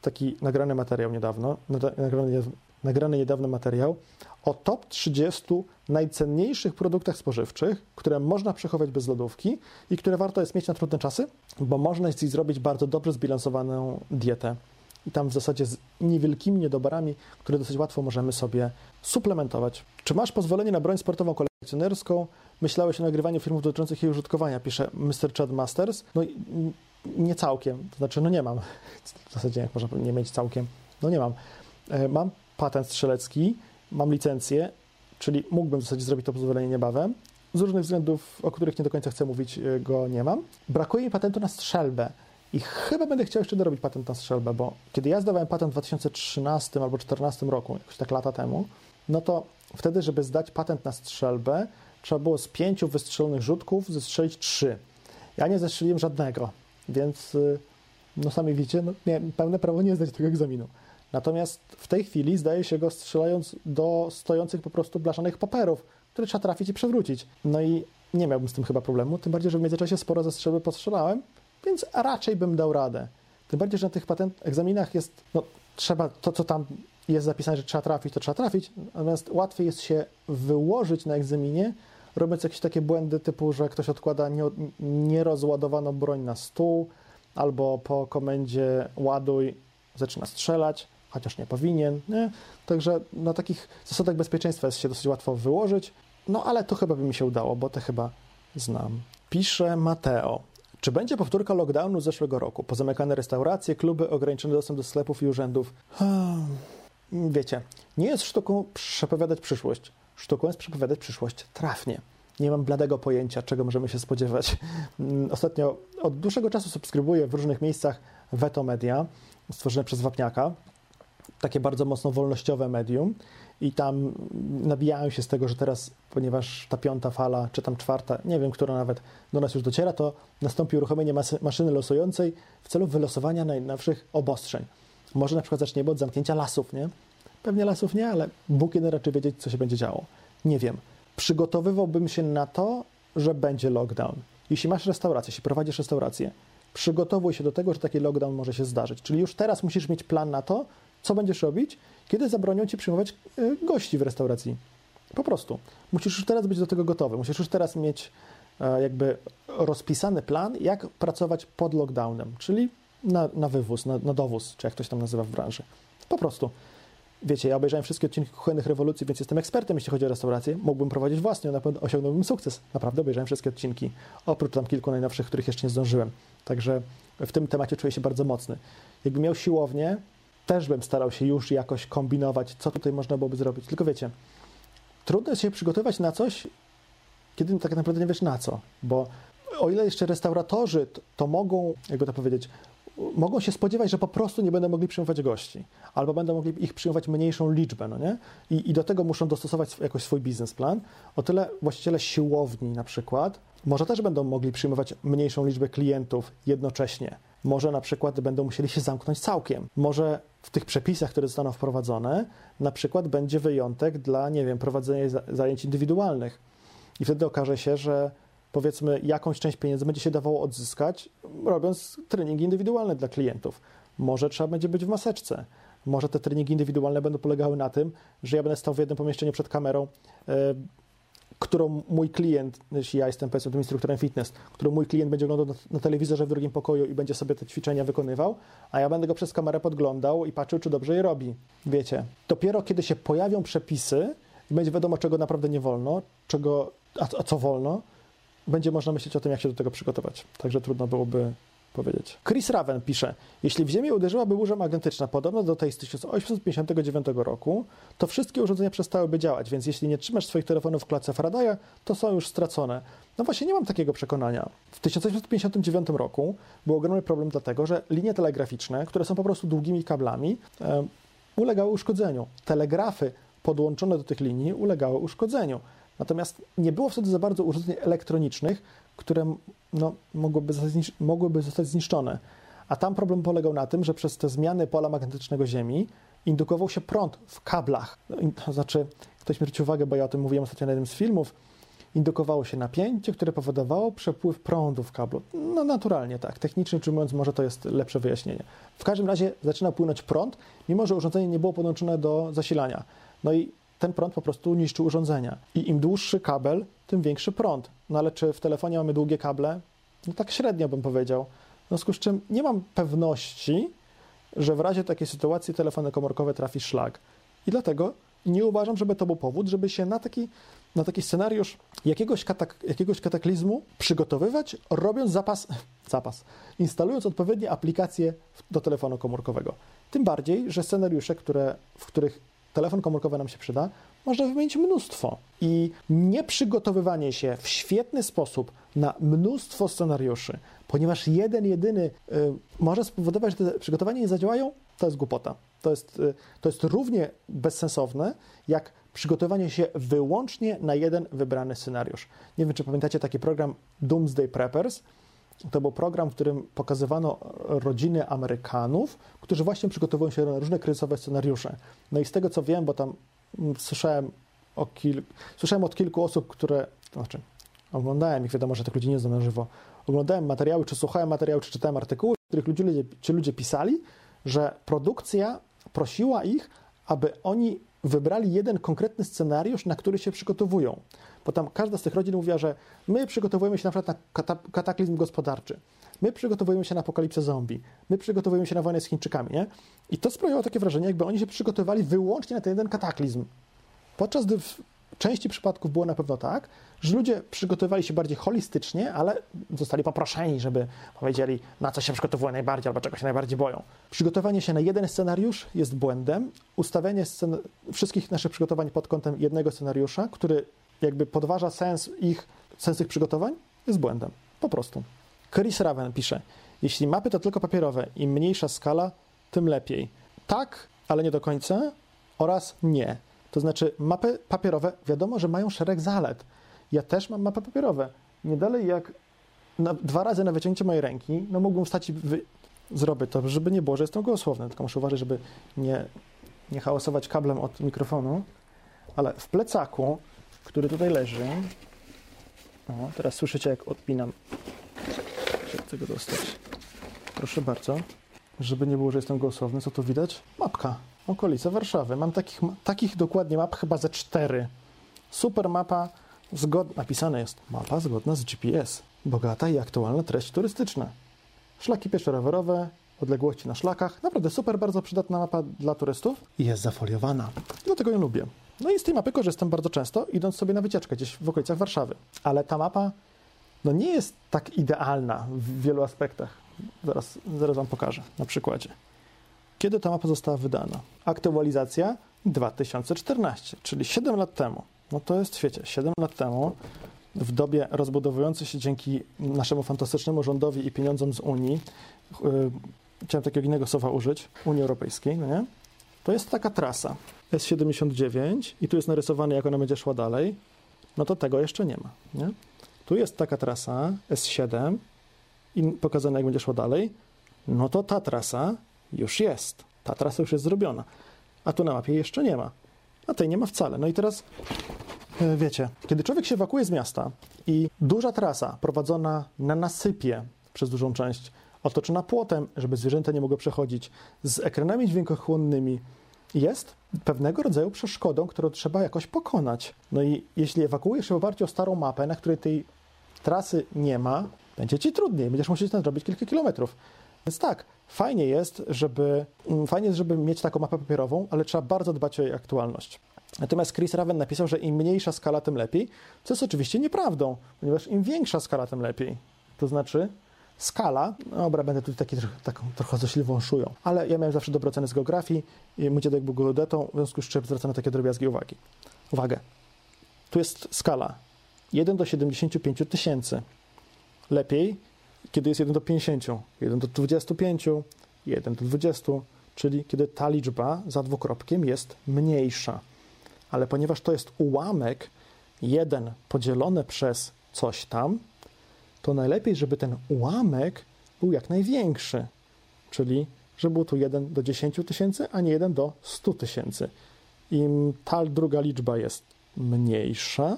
taki nagrany materiał niedawno, nagrany, nagrany niedawno materiał o top 30 najcenniejszych produktach spożywczych, które można przechować bez lodówki i które warto jest mieć na trudne czasy, bo można z nich zrobić bardzo dobrze zbilansowaną dietę. I tam w zasadzie z niewielkimi niedoborami, które dosyć łatwo możemy sobie suplementować. Czy masz pozwolenie na broń sportową kolekcjonerską? Myślałeś o nagrywaniu filmów dotyczących jej użytkowania, pisze Mr. Chad Masters. No nie całkiem, to znaczy no nie mam. W zasadzie jak można nie mieć całkiem? No nie mam. E, mam patent strzelecki, mam licencję, czyli mógłbym w zasadzie zrobić to pozwolenie niebawem. Z różnych względów, o których nie do końca chcę mówić, e, go nie mam. Brakuje mi patentu na strzelbę. I chyba będę chciał jeszcze dorobić patent na strzelbę, bo kiedy ja zdawałem patent w 2013 albo 2014 roku, jakoś tak lata temu, no to wtedy, żeby zdać patent na strzelbę, trzeba było z pięciu wystrzelonych rzutków zestrzelić trzy. Ja nie zestrzeliłem żadnego, więc y, no sami widzicie, no, pełne prawo nie zdać tego egzaminu. Natomiast w tej chwili zdaje się go strzelając do stojących po prostu blaszanych paperów, które trzeba trafić i przewrócić. No i nie miałbym z tym chyba problemu, tym bardziej, że w międzyczasie sporo ze strzelby postrzelałem, więc raczej bym dał radę. Tym bardziej, że na tych patent egzaminach jest, no trzeba, to co tam jest zapisane, że trzeba trafić, to trzeba trafić, natomiast łatwiej jest się wyłożyć na egzaminie, robiąc jakieś takie błędy typu, że ktoś odkłada nierozładowaną broń na stół, albo po komendzie ładuj zaczyna strzelać, chociaż nie powinien. Nie? Także na takich zasadach bezpieczeństwa jest się dosyć łatwo wyłożyć, no ale to chyba by mi się udało, bo te chyba znam. Pisze Mateo. Czy będzie powtórka lockdownu z zeszłego roku? Pozamykane restauracje, kluby, ograniczony dostęp do sklepów i urzędów. Hmm, wiecie, nie jest sztuką przepowiadać przyszłość. Sztuką jest przepowiadać przyszłość trafnie. Nie mam bladego pojęcia, czego możemy się spodziewać. Mm, ostatnio od dłuższego czasu subskrybuję w różnych miejscach Veto Media, stworzone przez Wapniaka. Takie bardzo mocno wolnościowe medium i tam nabijają się z tego, że teraz, ponieważ ta piąta fala, czy tam czwarta, nie wiem, która nawet do nas już dociera, to nastąpi uruchomienie maszyny losującej w celu wylosowania najnowszych obostrzeń. Może na przykład zaczniemy od zamknięcia lasów, nie? Pewnie lasów nie, ale Bóg jeden raczej wiedzieć, co się będzie działo. Nie wiem. Przygotowywałbym się na to, że będzie lockdown. Jeśli masz restaurację, jeśli prowadzisz restaurację, przygotowuj się do tego, że taki lockdown może się zdarzyć. Czyli już teraz musisz mieć plan na to, co będziesz robić, kiedy zabronią ci przyjmować y, gości w restauracji. Po prostu. Musisz już teraz być do tego gotowy. Musisz już teraz mieć e, jakby rozpisany plan, jak pracować pod lockdownem, czyli na, na wywóz, na, na dowóz, czy jak ktoś tam nazywa w branży. Po prostu. Wiecie, ja obejrzałem wszystkie odcinki Kuchennych Rewolucji, więc jestem ekspertem, jeśli chodzi o restaurację. Mógłbym prowadzić własnie, na pewno osiągnąłbym sukces. Naprawdę obejrzałem wszystkie odcinki, oprócz tam kilku najnowszych, których jeszcze nie zdążyłem. Także w tym temacie czuję się bardzo mocny. Jakbym miał siłownię, też bym starał się już jakoś kombinować, co tutaj można byłoby zrobić. Tylko wiecie, trudno jest się przygotować na coś, kiedy tak naprawdę nie wiesz na co, bo o ile jeszcze restauratorzy to, mogą, jakby to powiedzieć, mogą się spodziewać, że po prostu nie będą mogli przyjmować gości, albo będą mogli ich przyjmować mniejszą liczbę, no nie? I, I, do tego muszą dostosować jakoś swój biznesplan. O tyle właściciele siłowni na przykład może też będą mogli przyjmować mniejszą liczbę klientów jednocześnie. Może na przykład będą musieli się zamknąć całkiem. Może w tych przepisach, które zostaną wprowadzone, na przykład będzie wyjątek dla, nie wiem, prowadzenia zajęć indywidualnych. I wtedy okaże się, że powiedzmy jakąś część pieniędzy będzie się dawało odzyskać, robiąc treningi indywidualne dla klientów. Może trzeba będzie być w maseczce. Może te treningi indywidualne będą polegały na tym, że ja będę stał w jednym pomieszczeniu przed kamerą, e, którą mój klient, jeśli ja jestem powiedzmy tym instruktorem fitness, którą mój klient będzie oglądał na, na, telewizorze w drugim pokoju i będzie sobie te ćwiczenia wykonywał, a ja będę go przez kamerę podglądał i patrzył, czy dobrze je robi. Wiecie, dopiero kiedy się pojawią przepisy i będzie wiadomo, czego naprawdę nie wolno, czego, a, a co wolno, będzie można myśleć o tym, jak się do tego przygotować. Także trudno byłoby powiedzieć. Chris Raven pisze, jeśli w Ziemię uderzyłaby burza magnetyczna podobna do tej z 1859 roku, to wszystkie urządzenia przestałyby działać, więc jeśli nie trzymasz swoich telefonów w klatce Faradaya, to są już stracone. No właśnie nie mam takiego przekonania. W 1859 roku był ogromny problem dlatego, że linie telegraficzne, które są po prostu długimi kablami, e, ulegały uszkodzeniu. Telegrafy podłączone do tych linii ulegały uszkodzeniu. Natomiast nie było wtedy za bardzo urządzeń elektronicznych, które no, mogłyby, zostać, mogłyby zostać zniszczone. A tam problem polegał na tym, że przez te zmiany pola magnetycznego Ziemi indukował się prąd w kablach. No, to znaczy, ktoś mi zwrócił uwagę, bo ja o tym mówiłem ostatnio na jednym z filmów, indukowało się napięcie, które powodowało przepływ prądu w kablu. No naturalnie tak, technicznie rzecz ujmując może to jest lepsze wyjaśnienie. W każdym razie zaczyna płynąć prąd, mimo że urządzenie nie było podłączone do zasilania. No i ten prąd po prostu niszczy urządzenia. I im dłuższy kabel, tym większy prąd. No ale czy w telefonie mamy długie kable? No tak średnio bym powiedział. W związku z czym nie mam pewności, że w razie takiej sytuacji telefony komórkowe trafi szlag. I dlatego nie uważam, żeby to był powód, żeby się na taki, na taki scenariusz jakiegoś, katak, jakiegoś kataklizmu przygotowywać, robiąc zapas, zapas, instalując odpowiednie aplikacje do telefonu komórkowego. Tym bardziej, że scenariusze, które, w których telefon komórkowy nam się przyda, można wymienić mnóstwo. I nieprzygotowywanie się w świetny sposób na mnóstwo scenariuszy, ponieważ jeden, jedyny y, może spowodować, że te przygotowania nie zadziałają, to jest głupota. To jest, y, to jest równie bezsensowne, jak przygotowanie się wyłącznie na jeden wybrany scenariusz. Nie wiem, czy pamiętacie taki program Doomsday Preppers, to był program, w którym pokazywano rodziny Amerykanów, którzy właśnie przygotowują się na różne kryzysowe scenariusze. No i z tego co wiem, bo tam mm, słyszałem, o kil... słyszałem od kilku osób, które, znaczy oglądałem ich, wiadomo, że tych ludzi nie znam na żywo, oglądałem materiały, czy słuchałem materiałów, czy czytałem artykuły, w których ludzie, ci ludzie pisali, że produkcja prosiła ich, aby oni wybrali jeden konkretny scenariusz, na który się przygotowują. Bo tam każda z tych rodzin mówiła, że my przygotowujemy się na przykład na kataklizm gospodarczy, my przygotowujemy się na apokalipsę zombie, my przygotowujemy się na wojnę z Chińczykami, nie? I to sprawiało takie wrażenie, jakby oni się przygotowywali wyłącznie na ten jeden kataklizm. Podczas gdy części przypadków było na pewno tak, że ludzie przygotowywali się bardziej holistycznie, ale zostali poproszeni, żeby powiedzieli, na co się przygotowują najbardziej albo czego się najbardziej boją. Przygotowanie się na jeden scenariusz jest błędem. Ustawienie scen- wszystkich naszych przygotowań pod kątem jednego scenariusza, który jakby podważa sens ich, sens ich przygotowań, jest błędem. Po prostu. Chris Raven pisze, jeśli mapy to tylko papierowe, im mniejsza skala, tym lepiej. Tak, ale nie do końca oraz nie. To znaczy mapy papierowe, wiadomo, że mają szereg zalet. Ja też mam mapy papierowe. Nie dalej jak na, dwa razy na wyciągnięcie mojej ręki, no mógłbym wstać i wy... zrobię to, żeby nie było, że jestem gołosłowny, tylko muszę uważać, żeby nie, nie hałasować kablem od mikrofonu. Ale w plecaku, który tutaj leży, o, teraz słyszycie, jak odpinam. Chcę go dostać. Proszę bardzo. Żeby nie było, że jestem głosowny, co tu widać? Mapka. Okolice Warszawy. Mam takich, takich dokładnie map chyba ze cztery. Super mapa, zgod... napisane jest mapa zgodna z GPS. Bogata i aktualna treść turystyczna. Szlaki pieszo-rowerowe, odległości na szlakach. Naprawdę super, bardzo przydatna mapa dla turystów. I jest zafoliowana. Dlatego ją lubię. No i z tej mapy korzystam bardzo często, idąc sobie na wycieczkę gdzieś w okolicach Warszawy. Ale ta mapa no nie jest tak idealna w wielu aspektach. Zaraz, zaraz Wam pokażę na przykładzie. Kiedy ta mapa została wydana? Aktualizacja 2014, czyli 7 lat temu. No to jest, wiecie, 7 lat temu, w dobie rozbudowującej się dzięki naszemu fantastycznemu rządowi i pieniądzom z Unii, yy, chciałem takiego innego słowa użyć, Unii Europejskiej, no nie? To jest taka trasa S79 i tu jest narysowane, jak ona będzie szła dalej. No to tego jeszcze nie ma, nie? Tu jest taka trasa S7 i pokazane, jak będzie szło dalej. No to ta trasa już jest. Ta trasa już jest zrobiona. A tu na mapie jeszcze nie ma. A tej nie ma wcale. No i teraz e, wiecie, kiedy człowiek się ewakuuje z miasta i duża trasa prowadzona na nasypie przez dużą część otoczona płotem, żeby zwierzęta nie mogły przechodzić, z ekranami dźwiękochłonnymi, jest pewnego rodzaju przeszkodą, którą trzeba jakoś pokonać. No i jeśli ewakuujesz się w oparciu o starą mapę, na której tej trasy nie ma, będzie ci trudniej, będziesz musieć nadrobić kilka kilometrów. Więc tak, fajnie jest, żeby, mm, fajnie jest, żeby mieć taką mapę papierową, ale trzeba bardzo dbać o jej aktualność. Natomiast Chris Raven napisał, że im mniejsza skala, tym lepiej, co jest oczywiście nieprawdą, ponieważ im większa skala, tym lepiej. To znaczy, skala, no dobra, będę tutaj taki, taką trochę zośliwą szują, ale ja miałem zawsze dobre oceny z geografii, i mój dziadek był geodetą, w związku z czym zwracano takie drobiazgi uwagi. Uwagę, tu jest skala 1 do 75 tysięcy. Lepiej, kiedy jest 1 do 50, 1 do 25, 1 do 20, czyli kiedy ta liczba za dwukropkiem jest mniejsza. Ale ponieważ to jest ułamek 1 podzielone przez coś tam, to najlepiej, żeby ten ułamek był jak największy, czyli żeby był tu 1 do 10 tysięcy, a nie 1 do 100 tysięcy. Im ta druga liczba jest mniejsza,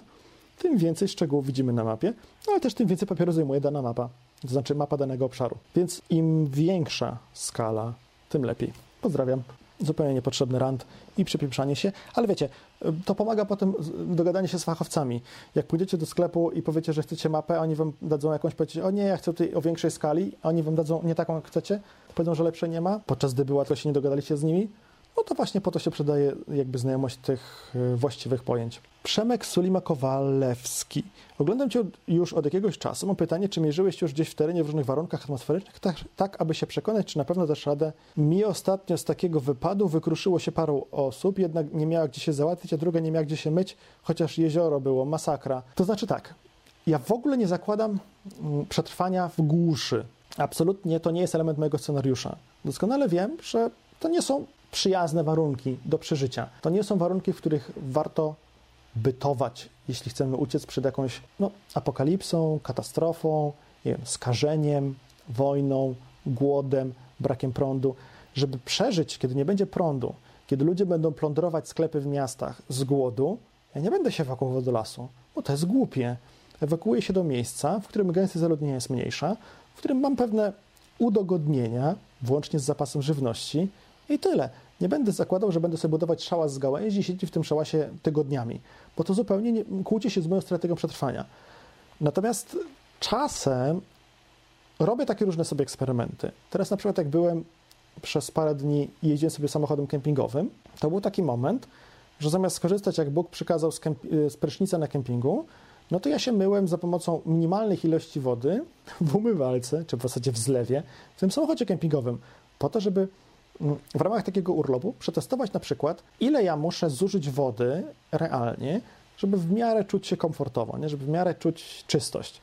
tym więcej szczegółów widzimy na mapie, no ale też tym więcej papieru zajmuje dana mapa, to znaczy mapa danego obszaru. Więc im większa skala, tym lepiej. Pozdrawiam zupełnie niepotrzebny rant i przypieprzanie się, ale wiecie, to pomaga potem dogadanie się z fachowcami. Jak pójdziecie do sklepu i powiecie, że chcecie mapę, oni wam dadzą jakąś, powiecie, o nie, ja chcę tutaj o większej skali, a oni wam dadzą nie taką, jak chcecie, powiedzą, że lepszej nie ma, podczas gdy była, to się nie dogadaliście z nimi, no to właśnie po to się przydaje jakby znajomość tych e, właściwych pojęć. Przemek Sulima-Kowalewski. Oglądam Cię już od jakiegoś czasu. Mam pytanie, czy mierzyłeś już gdzieś w terenie w różnych warunkach atmosferycznych, tak, tak aby się przekonać, czy na pewno dasz radę? Mi ostatnio z takiego wypadu wykruszyło się paru osób, jednak nie miała gdzie się załatwić, a druga nie miała gdzie się myć, chociaż jezioro było, masakra. To znaczy tak, ja w ogóle nie zakładam mm, przetrwania w głuszy. Absolutnie to nie jest element mojego scenariusza. Doskonale wiem, że to nie są przyjazne warunki do przeżycia. To nie są warunki, w których warto bytować, jeśli chcemy uciec przed jakąś no, apokalipsą, katastrofą, nie wiem, skażeniem, wojną, głodem, brakiem prądu. Żeby przeżyć, kiedy nie będzie prądu, kiedy ludzie będą plądrować sklepy w miastach z głodu, ja nie będę się ewakuował do lasu, bo to jest głupie. Ewakuuję się do miejsca, w którym gęstość zaludnienia jest mniejsza, w którym mam pewne udogodnienia, włącznie z zapasem żywności, i tyle. Nie będę zakładał, że będę sobie budować szałas z gałęzi i siedzieć w tym szałasie tygodniami, bo to zupełnie nie, kłóci się z moją strategią przetrwania. Natomiast czasem robię takie różne sobie eksperymenty. Teraz na przykład jak byłem przez parę dni jeździłem sobie samochodem kempingowym, to był taki moment, że zamiast skorzystać, jak Bóg przykazał z, kemp- z prysznica na kempingu, no to ja się myłem za pomocą minimalnych ilości wody w umywalce, czy w zasadzie w zlewie, w tym samochodzie kempingowym, po to, żeby w ramach takiego urlopu przetestować na przykład, ile ja muszę zużyć wody realnie, żeby w miarę czuć się komfortowo, nie? żeby w miarę czuć czystość.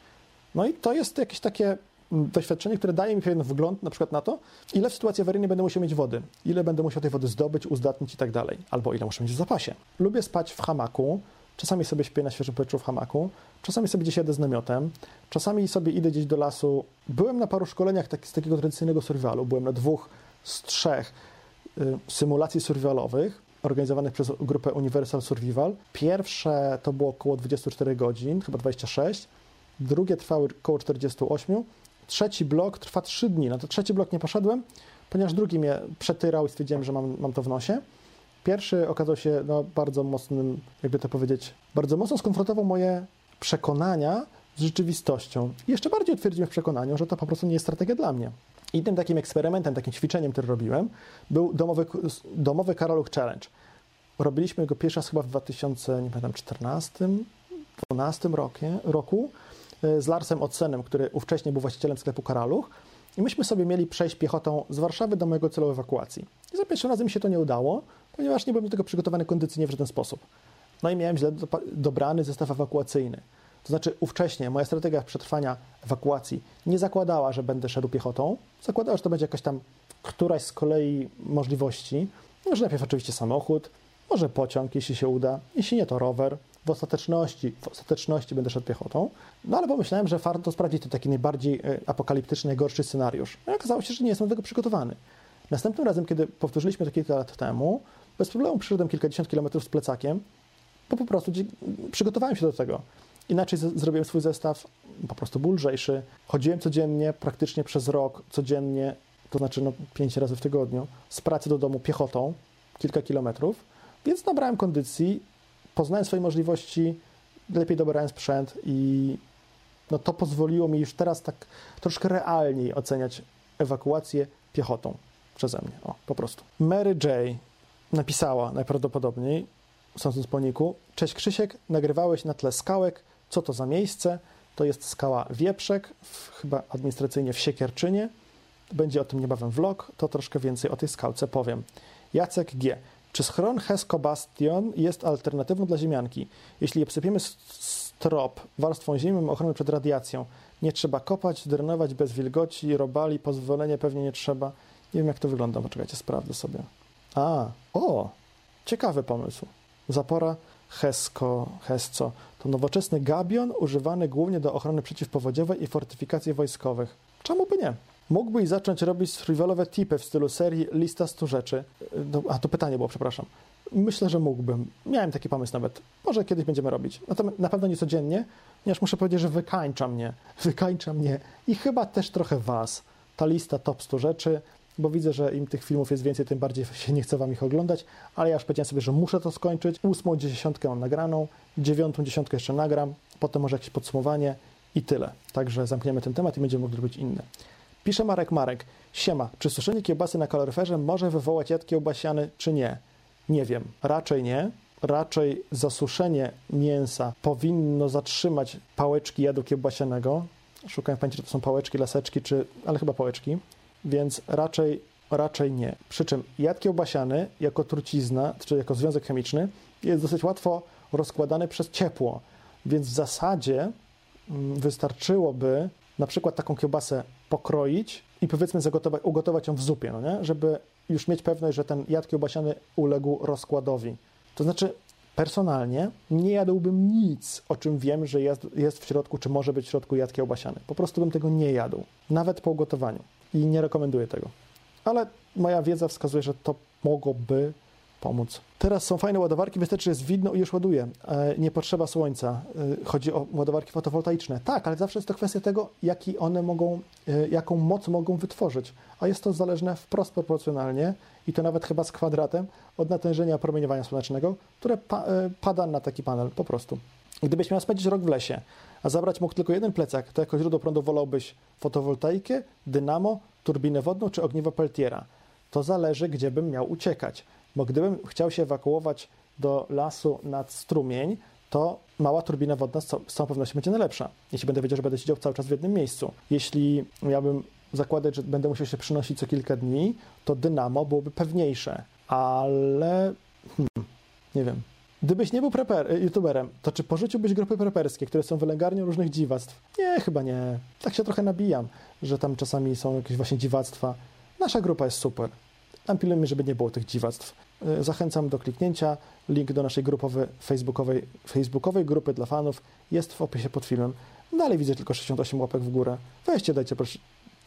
No i to jest jakieś takie mm, doświadczenie, które daje mi pewien wgląd na przykład na to, ile w sytuacji awaryjnej będę musiał mieć wody, ile będę musiał tej wody zdobyć, uzdatnić i tak dalej, albo ile muszę mieć w zapasie. Lubię spać w hamaku, czasami sobie śpię na świeżym powietrzu w hamaku, czasami sobie gdzieś jadę z namiotem, czasami sobie idę gdzieś do lasu. Byłem na paru szkoleniach tak, z takiego tradycyjnego survivalu, byłem na dwóch z trzech y, symulacji survivalowych organizowanych przez grupę Universal Survival. Pierwsze to było około 24 godzin, chyba 26. Drugie trwały około 48. Trzeci blok trwa 3 dni. Na to trzeci blok nie poszedłem, ponieważ drugi mnie przetyrał i stwierdziłem, że mam, mam to w nosie. Pierwszy okazał się no, bardzo mocnym, jakby to powiedzieć, bardzo mocno skonfrontował moje przekonania z rzeczywistością. I jeszcze bardziej utwierdziłem w przekonaniu, że to po prostu nie jest strategia dla mnie. I tym takim eksperymentem, takim ćwiczeniem, który robiłem, był domowy, domowy Karoluch Challenge. Robiliśmy go pierwszy raz chyba w 2014, 2012 roku e, z Larsem Odsenem, który ówcześnie był właścicielem sklepu Karaluch. I myśmy sobie mieli przejść piechotą z Warszawy do mojego celu ewakuacji. I za pierwszym razem mi się to nie udało, ponieważ nie byłem do tego przygotowany kondycyjnie w żaden sposób. No i miałem źle dobrany zestaw ewakuacyjny. To znaczy, ówcześnie moja strategia przetrwania ewakuacji nie zakładała, że będę szedł piechotą. Zakładała, że to będzie jakaś tam któraś z kolei możliwości. Może najpierw oczywiście samochód, może pociąg, jeśli się uda, jeśli nie, to rower. W ostateczności, w ostateczności będę szedł piechotą. No ale pomyślałem, że warto sprawdzić to taki najbardziej e, apokaliptyczny, najgorszy scenariusz. No okazało się, że nie jestem do tego przygotowany. Następnym razem, kiedy powtórzyliśmy to kilka lat temu, bez problemu przyszedłem kilkadziesiąt kilometrów z plecakiem, bo po prostu przygotowałem się do tego. Inaczej zrobiłem swój zestaw, po prostu był lżejszy. Chodziłem codziennie, praktycznie przez rok, codziennie, to znaczy no, pięć razy w tygodniu, z pracy do domu piechotą, kilka kilometrów, więc nabrałem kondycji, poznałem swoje możliwości, lepiej dobrałem sprzęt i no, to pozwoliło mi już teraz tak troszkę realniej oceniać ewakuację piechotą przeze mnie. O, po prostu. Mary J. napisała najprawdopodobniej, sądząc po niku, Cześć Krzysiek, nagrywałeś na tle skałek. Co to za miejsce? To jest skała Wieprzek, w, chyba administracyjnie w Siekierczynie. Będzie o tym niebawem vlog, to troszkę więcej o tej skałce powiem. Jacek G. Czy schron Hesko Bastion jest alternatywą dla ziemianki? Jeśli obsypiemy strop warstwą ziemi, mamy ochronę przed radiacją. Nie trzeba kopać, drenować bez wilgoci, robali, pozwolenie pewnie nie trzeba. Nie wiem, jak to wygląda, poczekajcie, sprawdzę sobie. A, o, ciekawy pomysł. Zapora Hesko, Hesco to nowoczesny gabion używany głównie do ochrony przeciwpowodziowej i fortyfikacji wojskowych. Czemu by nie? Mógłbyś zacząć robić survivalowe tipy w stylu serii Lista 100 rzeczy. No, a to pytanie było, przepraszam. Myślę, że mógłbym. Miałem taki pomysł nawet. Może kiedyś będziemy robić. Natomiast na pewno nie codziennie, ponieważ muszę powiedzieć, że wykańcza mnie. Wykańcza mnie i chyba też trochę was. Ta lista top 100 rzeczy, bo widzę, że im tych filmów jest więcej, tym bardziej się nie chce wam ich oglądać, ale ja już powiedziałem sobie, że muszę to skończyć. Ósmą dziesiątkę mam nagraną, dziewiątą dziesiątkę jeszcze nagram, potem może jakieś podsumowanie i tyle. Także zamkniemy ten temat i będziemy mogli robić inne. Pisze Marek Marek. Siema, czy suszenie kiełbasy na kaloryferze może wywołać jad kiełbasiany, czy nie? Nie wiem. Raczej nie. Raczej zasuszenie mięsa powinno zatrzymać pałeczki jadu kiełbasianego. Szukałem w pamięci, czy to są pałeczki, laseczki, czy... ale chyba pałeczki. Więc raczej, raczej nie. Przy czym jad kiełbasiany jako trucizna, czy jako związek chemiczny jest dosyć łatwo rozkładany przez ciepło. Więc w zasadzie mm, wystarczyłoby na przykład taką kiełbasę pokroić i powiedzmy zagotować, ugotować ją w zupie, no nie? żeby już mieć pewność, że ten jad kiełbasiany uległ rozkładowi. To znaczy, personalnie nie jadłbym nic, o czym wiem, że jest, jest w środku, czy może być w środku jad kiełbasiany. Po prostu bym tego nie jadł, nawet po ugotowaniu. I nie rekomenduję tego. Ale moja wiedza wskazuje, że to mogłoby pomóc. Teraz są fajne ładowarki, wystarczy, że jest widno i już ładuje. E, Nie potrzeba słońca. E, Chodzi o ładowarki fotowoltaiczne. Tak, ale zawsze jest to kwestia tego, jaki one mogą, e, jaką moc mogą wytworzyć. A jest to zależne wprost proporcjonalnie i to nawet chyba z kwadratem od natężenia promieniowania słonecznego, które pa, pada na taki panel po prostu. Gdybyś miał spędzić rok w lesie, a zabrać mógł tylko jeden plecak, to jako źródło prądu wolałbyś fotowoltaikę, dynamo, turbinę wodną czy ogniwo Peltiera. To zależy, gdzie bym miał uciekać. Bo gdybym chciał się ewakuować do lasu nad strumień, to mała turbina wodna z cał- z całą pewnością będzie najlepsza. Jeśli będę wiedział, że będę siedział cały czas w jednym miejscu. Jeśli miałbym zakładać, że będę musiał się przynosić co kilka dni, to dynamo byłoby pewniejsze. Ale hmm, nie wiem. Gdybyś nie był preper, y, youtuberem, to czy porzuciłbyś grupy preperskie, które są wylęgarnią różnych dziwactw? Nie, chyba nie. Tak się trochę nabijam, że tam czasami są jakieś właśnie dziwactwa. Nasza grupa jest super. Tam żeby nie było tych dziwactw. Y, Zachęcam do kliknięcia. Link do naszej grupowej, facebookowej, facebookowej grupy dla fanów jest w opisie pod filmem. Dalej widzę tylko 68 łapek w górę. Weźcie, dajcie proszę,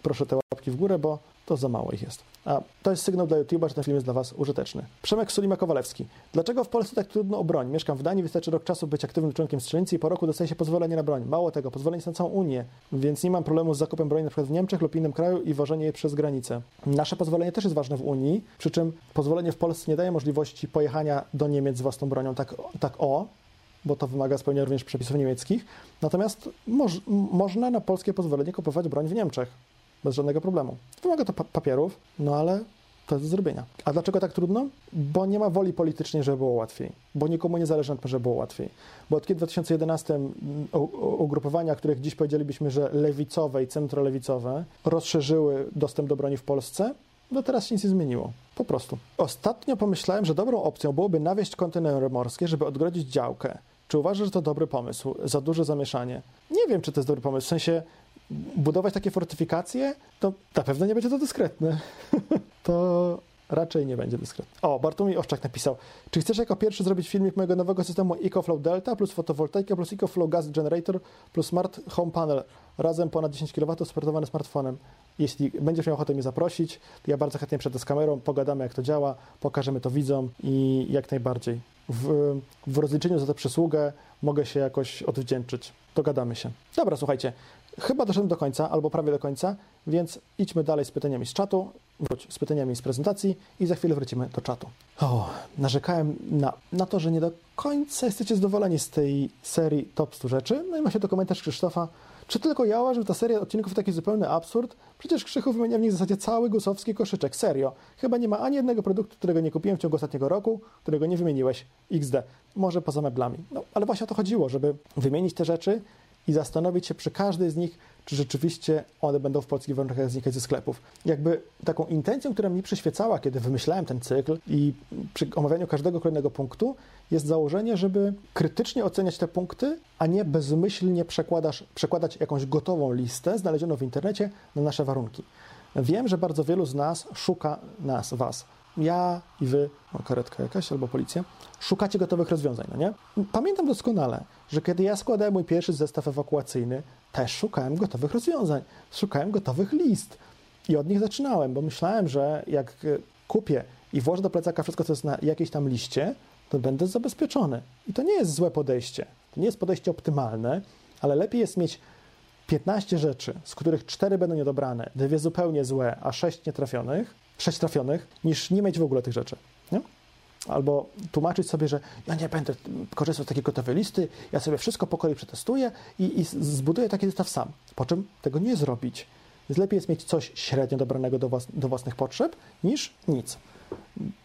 proszę te łapki w górę, bo to za mało ich jest. A to jest sygnał dla YouTube'a, że ten film jest dla Was użyteczny. Przemek Sulima-Kowalewski. Dlaczego w Polsce tak trudno o broń? Mieszkam w Danii, wystarczy rok czasu być aktywnym członkiem strzelnicy i po roku dostaje się pozwolenie na broń. Mało tego, pozwolenie jest na całą Unię, więc nie mam problemu z zakupem broni przykład w Niemczech lub innym kraju i wożenie jej przez granicę. Nasze pozwolenie też jest ważne w Unii, przy czym pozwolenie w Polsce nie daje możliwości pojechania do Niemiec z własną bronią tak, tak o, bo to wymaga spełnienia również przepisów niemieckich. Natomiast moż, można na polskie pozwolenie kupować broń w Niemczech bez żadnego problemu. Wymaga to pa- papierów, no ale to jest do zrobienia. A dlaczego tak trudno? Bo nie ma woli politycznej, żeby było łatwiej. Bo nikomu nie zależy na tym, żeby było łatwiej. Bo od kiedy w 2011 mm, u- u- ugrupowania, których dziś powiedzielibyśmy, że lewicowe i centrolewicowe, rozszerzyły dostęp do broni w Polsce, no teraz się nic nie zmieniło. Po prostu. Ostatnio pomyślałem, że dobrą opcją byłoby nawieść kontenery morskie, żeby odgrodzić działkę. Czy uważasz, że to dobry pomysł? Za duże zamieszanie? Nie wiem, czy to jest dobry pomysł. W sensie budować takie fortyfikacje, to na pewno nie będzie to dyskretne. to raczej nie będzie dyskretne. O, Bartłomiej Oszczak napisał, czy chcesz jako pierwszy zrobić filmik mojego nowego systemu EcoFlow Delta plus fotowoltaika plus EcoFlow Gas Generator plus Smart Home Panel razem ponad 10 kW sportowany smartfonem? jeśli będziesz miał ochotę mnie zaprosić, to ja bardzo chętnie przed z kamerą, pogadamy jak to działa, pokażemy to widzom i jak najbardziej. W, w rozliczeniu za tę przysługę mogę się jakoś odwdzięczyć. Dogadamy się. Dobra, słuchajcie, chyba doszedłem do końca, albo prawie do końca, więc idźmy dalej z pytaniami z czatu, wróć z pytaniami z prezentacji i za chwilę wrócimy do czatu. O, narzekałem na, na to, że nie do końca jesteście zadowoleni z tej serii top 100 rzeczy. No i ma się to komentarz Krzysztofa, czy tylko ja uważam, że ta seria odcinków to taki zupełny absurd? Przecież Krzychu wymienia w nich w zasadzie cały gusowski koszyczek. Serio. Chyba nie ma ani jednego produktu, którego nie kupiłem w ciągu ostatniego roku, którego nie wymieniłeś. XD. Może poza meblami. No, ale właśnie o to chodziło, żeby wymienić te rzeczy i zastanowić się przy każdej z nich, czy rzeczywiście one będą w polskich warunkach znikać ze sklepów. Jakby taką intencją, która mi przyświecała, kiedy wymyślałem ten cykl i przy omawianiu każdego kolejnego punktu, jest założenie, żeby krytycznie oceniać te punkty, a nie bezmyślnie przekładać jakąś gotową listę znalezioną w internecie na nasze warunki. Wiem, że bardzo wielu z nas szuka nas, was. Ja i wy, o karetka jakaś albo policja, szukacie gotowych rozwiązań, no nie? Pamiętam doskonale, że kiedy ja składałem mój pierwszy zestaw ewakuacyjny, też szukałem gotowych rozwiązań, szukałem gotowych list i od nich zaczynałem, bo myślałem, że jak e, kupię i włożę do plecaka wszystko, co jest na jakiejś tam liście, to będę zabezpieczony. I to nie jest złe podejście. To nie jest podejście optymalne, ale lepiej jest mieć 15 rzeczy, z których 4 będą niedobrane, dwie zupełnie złe, a 6 nietrafionych, 6 trafionych, niż nie mieć w ogóle tych rzeczy. Nie? Albo tłumaczyć sobie, że ja nie będę korzystał z takiej gotowej listy, ja sobie wszystko po kolei przetestuję i, i zbuduję taki zestaw sam. Po czym tego nie zrobić. Więc lepiej jest mieć coś średnio dobranego do, włas do własnych potrzeb, niż nic.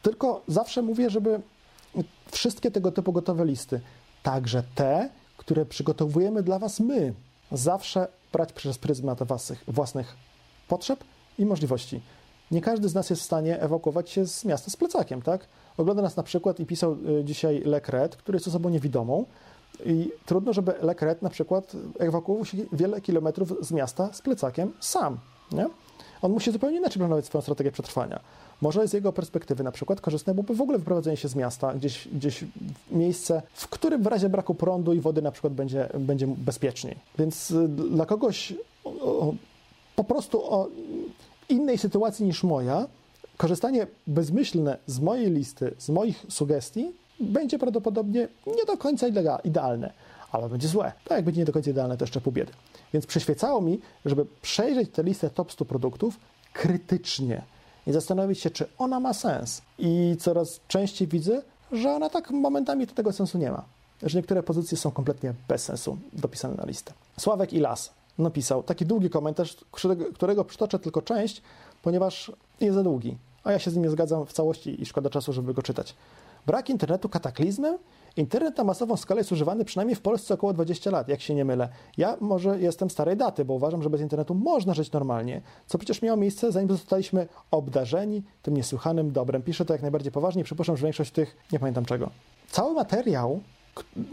Tylko zawsze mówię, żeby wszystkie tego typu gotowe listy, także te, które przygotowujemy dla Was my, zawsze brać przez pryzmat własnych, własnych potrzeb i możliwości. Nie każdy z nas jest w stanie ewakuować się z miasta z plecakiem, tak? Ogląda nas na przykład i pisał y, dzisiaj Lekret, który jest osobą niewidomą i trudno, żeby Lekret na przykład ewakuował się wiele kilometrów z miasta z plecakiem sam, nie? On musi zupełnie inaczej planować swoją strategię przetrwania. Może z jego perspektywy na przykład korzystne byłoby w ogóle wyprowadzenie się z miasta, gdzieś, gdzieś w miejsce, w którym w razie braku prądu i wody na przykład będzie, będzie bezpieczniej. Więc y, dla kogoś o, o, po prostu o innej sytuacji niż moja, korzystanie bezmyślne z mojej listy, z moich sugestii będzie prawdopodobnie nie do końca idealne, ale będzie złe. Tak jak będzie nie do końca idealne, to jeszcze pół biedy. Więc przyświecało mi, żeby przejrzeć tę listę top 100 produktów krytycznie i zastanowić się, czy ona ma sens. I coraz częściej widzę, że ona tak momentami to tego sensu nie ma. Że niektóre pozycje są kompletnie bez sensu dopisane na listę. Sławek i Las napisał taki długi komentarz, którego przytoczę tylko część, ponieważ jest za długi. A ja się z nim nie zgadzam w całości i szkoda czasu, żeby go czytać. Brak internetu kataklizmem? Internet na masową skalę jest używany przynajmniej w Polsce około 20 lat, jak się nie mylę. Ja może jestem starej daty, bo uważam, że bez internetu można żyć normalnie, co przecież miało miejsce, zanim zostaliśmy obdarzeni tym niesłychanym dobrem. Piszę to jak najbardziej poważnie, przypuszczam, że większość tych nie pamiętam czego. Cały materiał,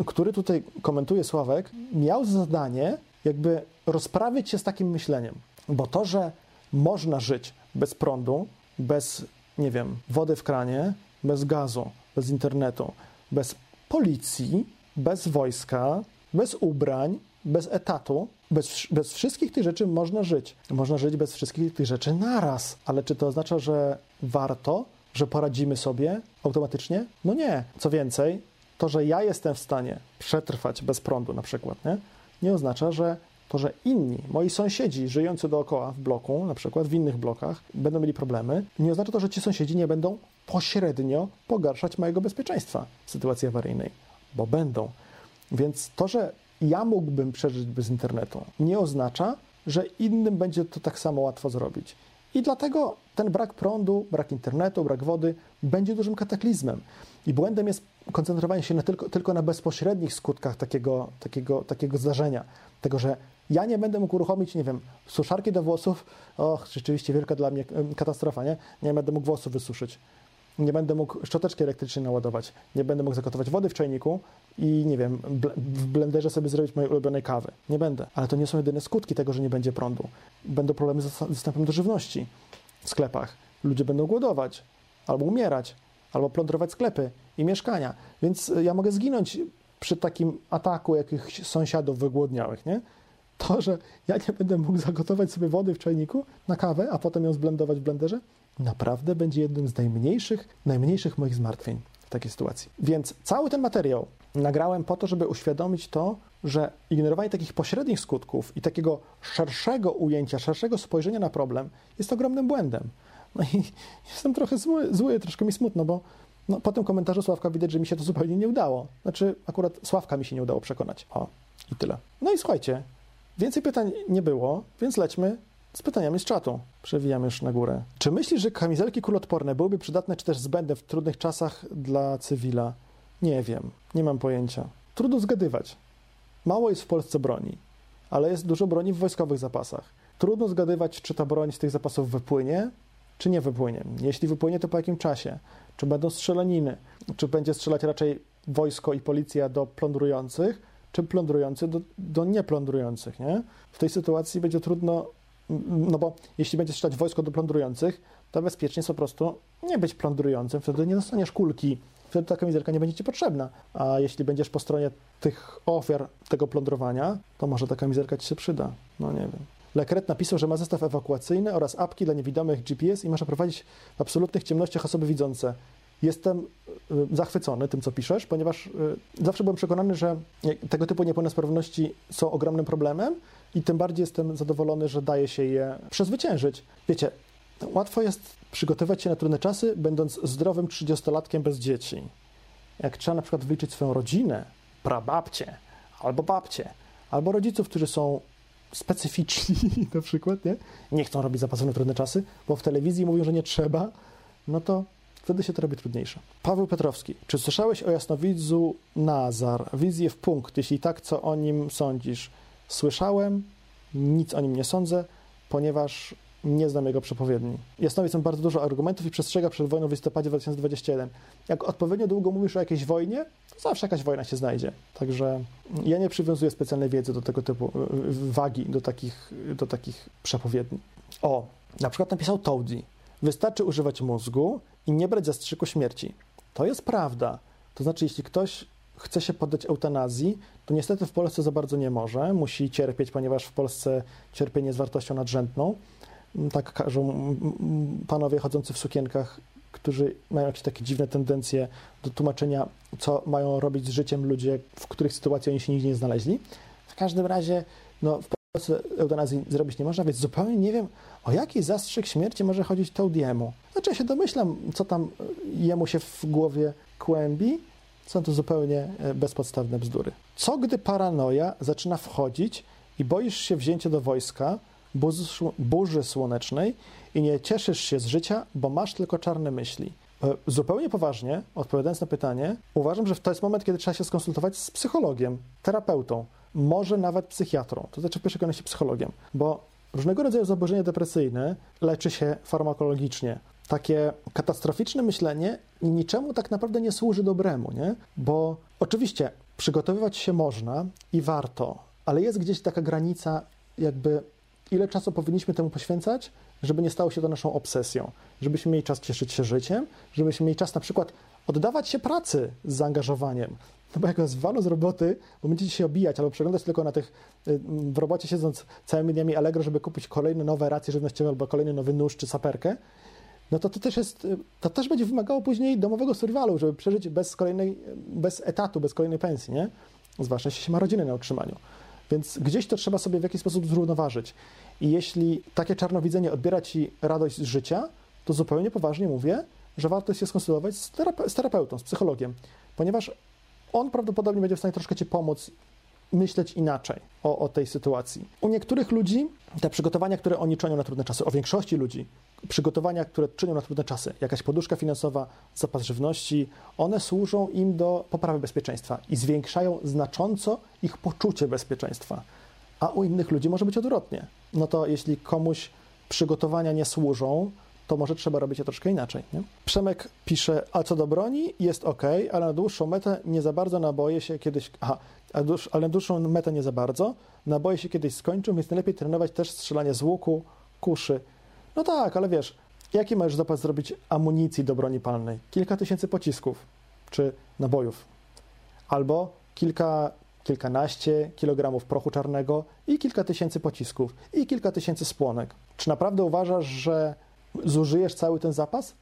który tutaj komentuje Sławek, miał za zadanie jakby rozprawić się z takim myśleniem. Bo to, że można żyć bez prądu, bez, nie wiem, wody w kranie, bez gazu, bez internetu, bez policji, bez wojska, bez ubrań, bez etatu, bez, bez wszystkich tych rzeczy można żyć. Można żyć bez wszystkich tych rzeczy naraz. Ale czy to oznacza, że warto, że poradzimy sobie automatycznie? No nie. Co więcej, to, że ja jestem w stanie przetrwać bez prądu na przykład, nie, nie oznacza, że to, że inni, moi sąsiedzi żyjący dookoła w bloku, na przykład w innych blokach, będą mieli problemy, nie oznacza to, że ci sąsiedzi nie będą pośrednio pogarszać mojego bezpieczeństwa w sytuacji awaryjnej, bo będą. Więc to, że ja mógłbym przeżyć bez internetu, nie oznacza, że innym będzie to tak samo łatwo zrobić. I dlatego ten brak prądu, brak internetu, brak wody będzie dużym kataklizmem. I błędem jest koncentrowanie się na tylko, tylko na bezpośrednich skutkach takiego, takiego, takiego zdarzenia. Tego, że ja nie będę mógł uruchomić, nie wiem, suszarki do włosów. Och, rzeczywiście wielka dla mnie katastrofa, nie? Nie będę mógł włosów wysuszyć. Nie będę mógł szczoteczki elektrycznej naładować. Nie będę mógł zagotować wody w czajniku i, nie wiem, w blenderze sobie zrobić mojej ulubionej kawy. Nie będę. Ale to nie są jedyne skutki tego, że nie będzie prądu. Będą problemy z dostępem do żywności w sklepach. Ludzie będą głodować albo umierać, albo plądrować sklepy i mieszkania. Więc ja mogę zginąć przy takim ataku jakichś sąsiadów wygłodniałych, nie? To, że ja nie będę mógł zagotować sobie wody w czajniku na kawę, a potem ją zblendować w blenderze, naprawdę będzie jednym z najmniejszych, najmniejszych moich zmartwień w takiej sytuacji. Więc cały ten materiał nagrałem po to, żeby uświadomić to, że ignorowanie takich pośrednich skutków i takiego szerszego ujęcia, szerszego spojrzenia na problem jest ogromnym błędem. No i jestem trochę zły, zły troszkę mi smutno, bo no, po tym komentarzu Sławka widać, że mi się to zupełnie nie udało. Znaczy, akurat Sławka mi się nie udało przekonać. O, i tyle. No i słuchajcie, więcej pytań nie było, więc lećmy z pytaniami z czatu. Przewijam już na górę. Czy myślisz, że kamizelki kulotporne byłyby przydatne czy też zbędne w trudnych czasach dla cywila? Nie wiem, nie mam pojęcia. Trudno zgadywać. Mało jest w Polsce broni, ale jest dużo broni w wojskowych zapasach. Trudno zgadywać, czy ta broń z tych zapasów wypłynie, czy nie wypłynie. Jeśli wypłynie, to po jakim czasie? Czy będą strzelaniny? Czy będzie strzelać raczej wojsko i policja do plądrujących, czy plądrujący do, do nieplądrujących, nie? W tej sytuacji będzie trudno, no bo jeśli będzie strzelać wojsko do plądrujących, to bezpiecznie jest po prostu nie być plądrującym, wtedy nie dostaniesz kulki, wtedy ta kamizelka nie będzie ci potrzebna. A jeśli będziesz po stronie tych ofiar tego plądrowania, to może ta kamizelka ci się przyda. No nie wiem. Lekret napisał, że ma zestaw ewakuacyjny oraz apki dla niewidomych GPS i może prowadzić w absolutnych ciemnościach osoby widzące. Jestem y, zachwycony tym, co piszesz, ponieważ y, zawsze byłem przekonany, że tego typu niepełnosprawności są ogromnym problemem i tym bardziej jestem zadowolony, że daje się je przezwyciężyć. Wiecie, łatwo jest przygotować się na trudne czasy, będąc zdrowym 30-latkiem bez dzieci. Jak trzeba na przykład wyliczyć swoją rodzinę, prababcie, albo babcie, albo rodziców, którzy są specyficzni na przykład, nie? nie chcą robić zapasów trudne czasy, bo w telewizji mówią, że nie trzeba, no to wtedy się to robi trudniejsze. Paweł Petrowski, czy słyszałeś o jasnowidzu Nazar? Wizję w punkt. Jeśli tak, co o nim sądzisz? Słyszałem, nic o nim nie sądzę, ponieważ nie znam jego przepowiedni. Jasnowic ma bardzo dużo argumentów i przestrzega przed wojną w listopadzie 2021. Jak odpowiednio długo mówisz o jakiejś wojnie, to zawsze jakaś wojna się znajdzie. Także ja nie przywiązuję specjalnej wiedzy do tego typu, wagi do takich, do takich przepowiedni. O, na przykład napisał Toady. Wystarczy używać mózgu i nie brać zastrzyku śmierci. To jest prawda. To znaczy, jeśli ktoś chce się poddać eutanazji, to niestety w Polsce za bardzo nie może. Musi cierpieć, ponieważ w Polsce cierpienie jest wartością nadrzędną. Tak każą panowie chodzący w sukienkach, którzy mają jakieś takie dziwne tendencje do tłumaczenia, co mają robić z życiem ludzie, w których sytuacji oni się nigdzie nie znaleźli. W każdym razie, no, w Polsce eutanazji zrobić nie można, więc zupełnie nie wiem, o jaki zastrzyk śmierci może chodzić Toadiemu. Znaczy ja się domyślam, co tam jemu się w głowie kłębi, są to zupełnie e, bezpodstawne bzdury. Co gdy paranoja zaczyna wchodzić i boisz się wzięcia do wojska, burzy słonecznej i nie cieszysz się z życia, bo masz tylko czarne myśli? E, zupełnie poważnie, odpowiadając na pytanie, uważam, że to jest moment, kiedy trzeba się skonsultować z psychologiem, terapeutą, może nawet psychiatrą, to znaczy w pierwszej kolejności psychologiem, bo różnego rodzaju zaburzenia depresyjne leczy się farmakologicznie takie katastroficzne myślenie niczemu tak naprawdę nie służy dobremu, nie? Bo oczywiście przygotowywać się można i warto, ale jest gdzieś taka granica, jakby ile czasu powinniśmy temu poświęcać, żeby nie stało się to naszą obsesją, żebyśmy mieli czas cieszyć się życiem, żebyśmy mieli czas na przykład oddawać się pracy z zaangażowaniem. No bo jak was walą z roboty, bo będziecie się obijać albo przeglądać tylko na tych, y, w robocie siedząc całymi dniami Allegro, żeby kupić kolejne nowe racje żywnościowe albo kolejny nowy nóż czy saperkę, no to to też jest, to też będzie wymagało później domowego survivalu, żeby przeżyć bez kolejnej, bez etatu, bez kolejnej pensji, nie? Zwłaszcza jeśli się ma rodzinę na utrzymaniu. Więc gdzieś to trzeba sobie w jakiś sposób zrównoważyć. I jeśli takie czarnowidzenie odbiera ci radość z życia, to zupełnie poważnie mówię, że warto się skonsultować z, terape z terapeutą, z psychologiem, ponieważ on prawdopodobnie będzie w stanie troszkę ci pomóc myśleć inaczej o, o tej sytuacji. U niektórych ludzi te przygotowania, które oni czynią na trudne czasy, o większości ludzi, przygotowania, które czynią na trudne czasy, jakaś poduszka finansowa, zapas żywności, one służą im do poprawy bezpieczeństwa i zwiększają znacząco ich poczucie bezpieczeństwa. A u innych ludzi może być odwrotnie. No to jeśli komuś przygotowania nie służą, to może trzeba robić je troszkę inaczej. Nie? Przemek pisze, a co do broni, jest ok, ale na dłuższą metę nie za bardzo naboje się kiedyś. Aha, ale na dłuższą metę nie za bardzo. Naboje się kiedyś skończą, więc najlepiej trenować też strzelanie z łuku, kuszy. No tak, ale wiesz, jaki masz zapas zrobić amunicji do broni palnej? Kilka tysięcy pocisków czy nabojów. Albo kilka kilkanaście kilogramów prochu czarnego i kilka tysięcy pocisków i kilka tysięcy spłonek. Czy naprawdę uważasz, że zużyjesz cały ten zapas?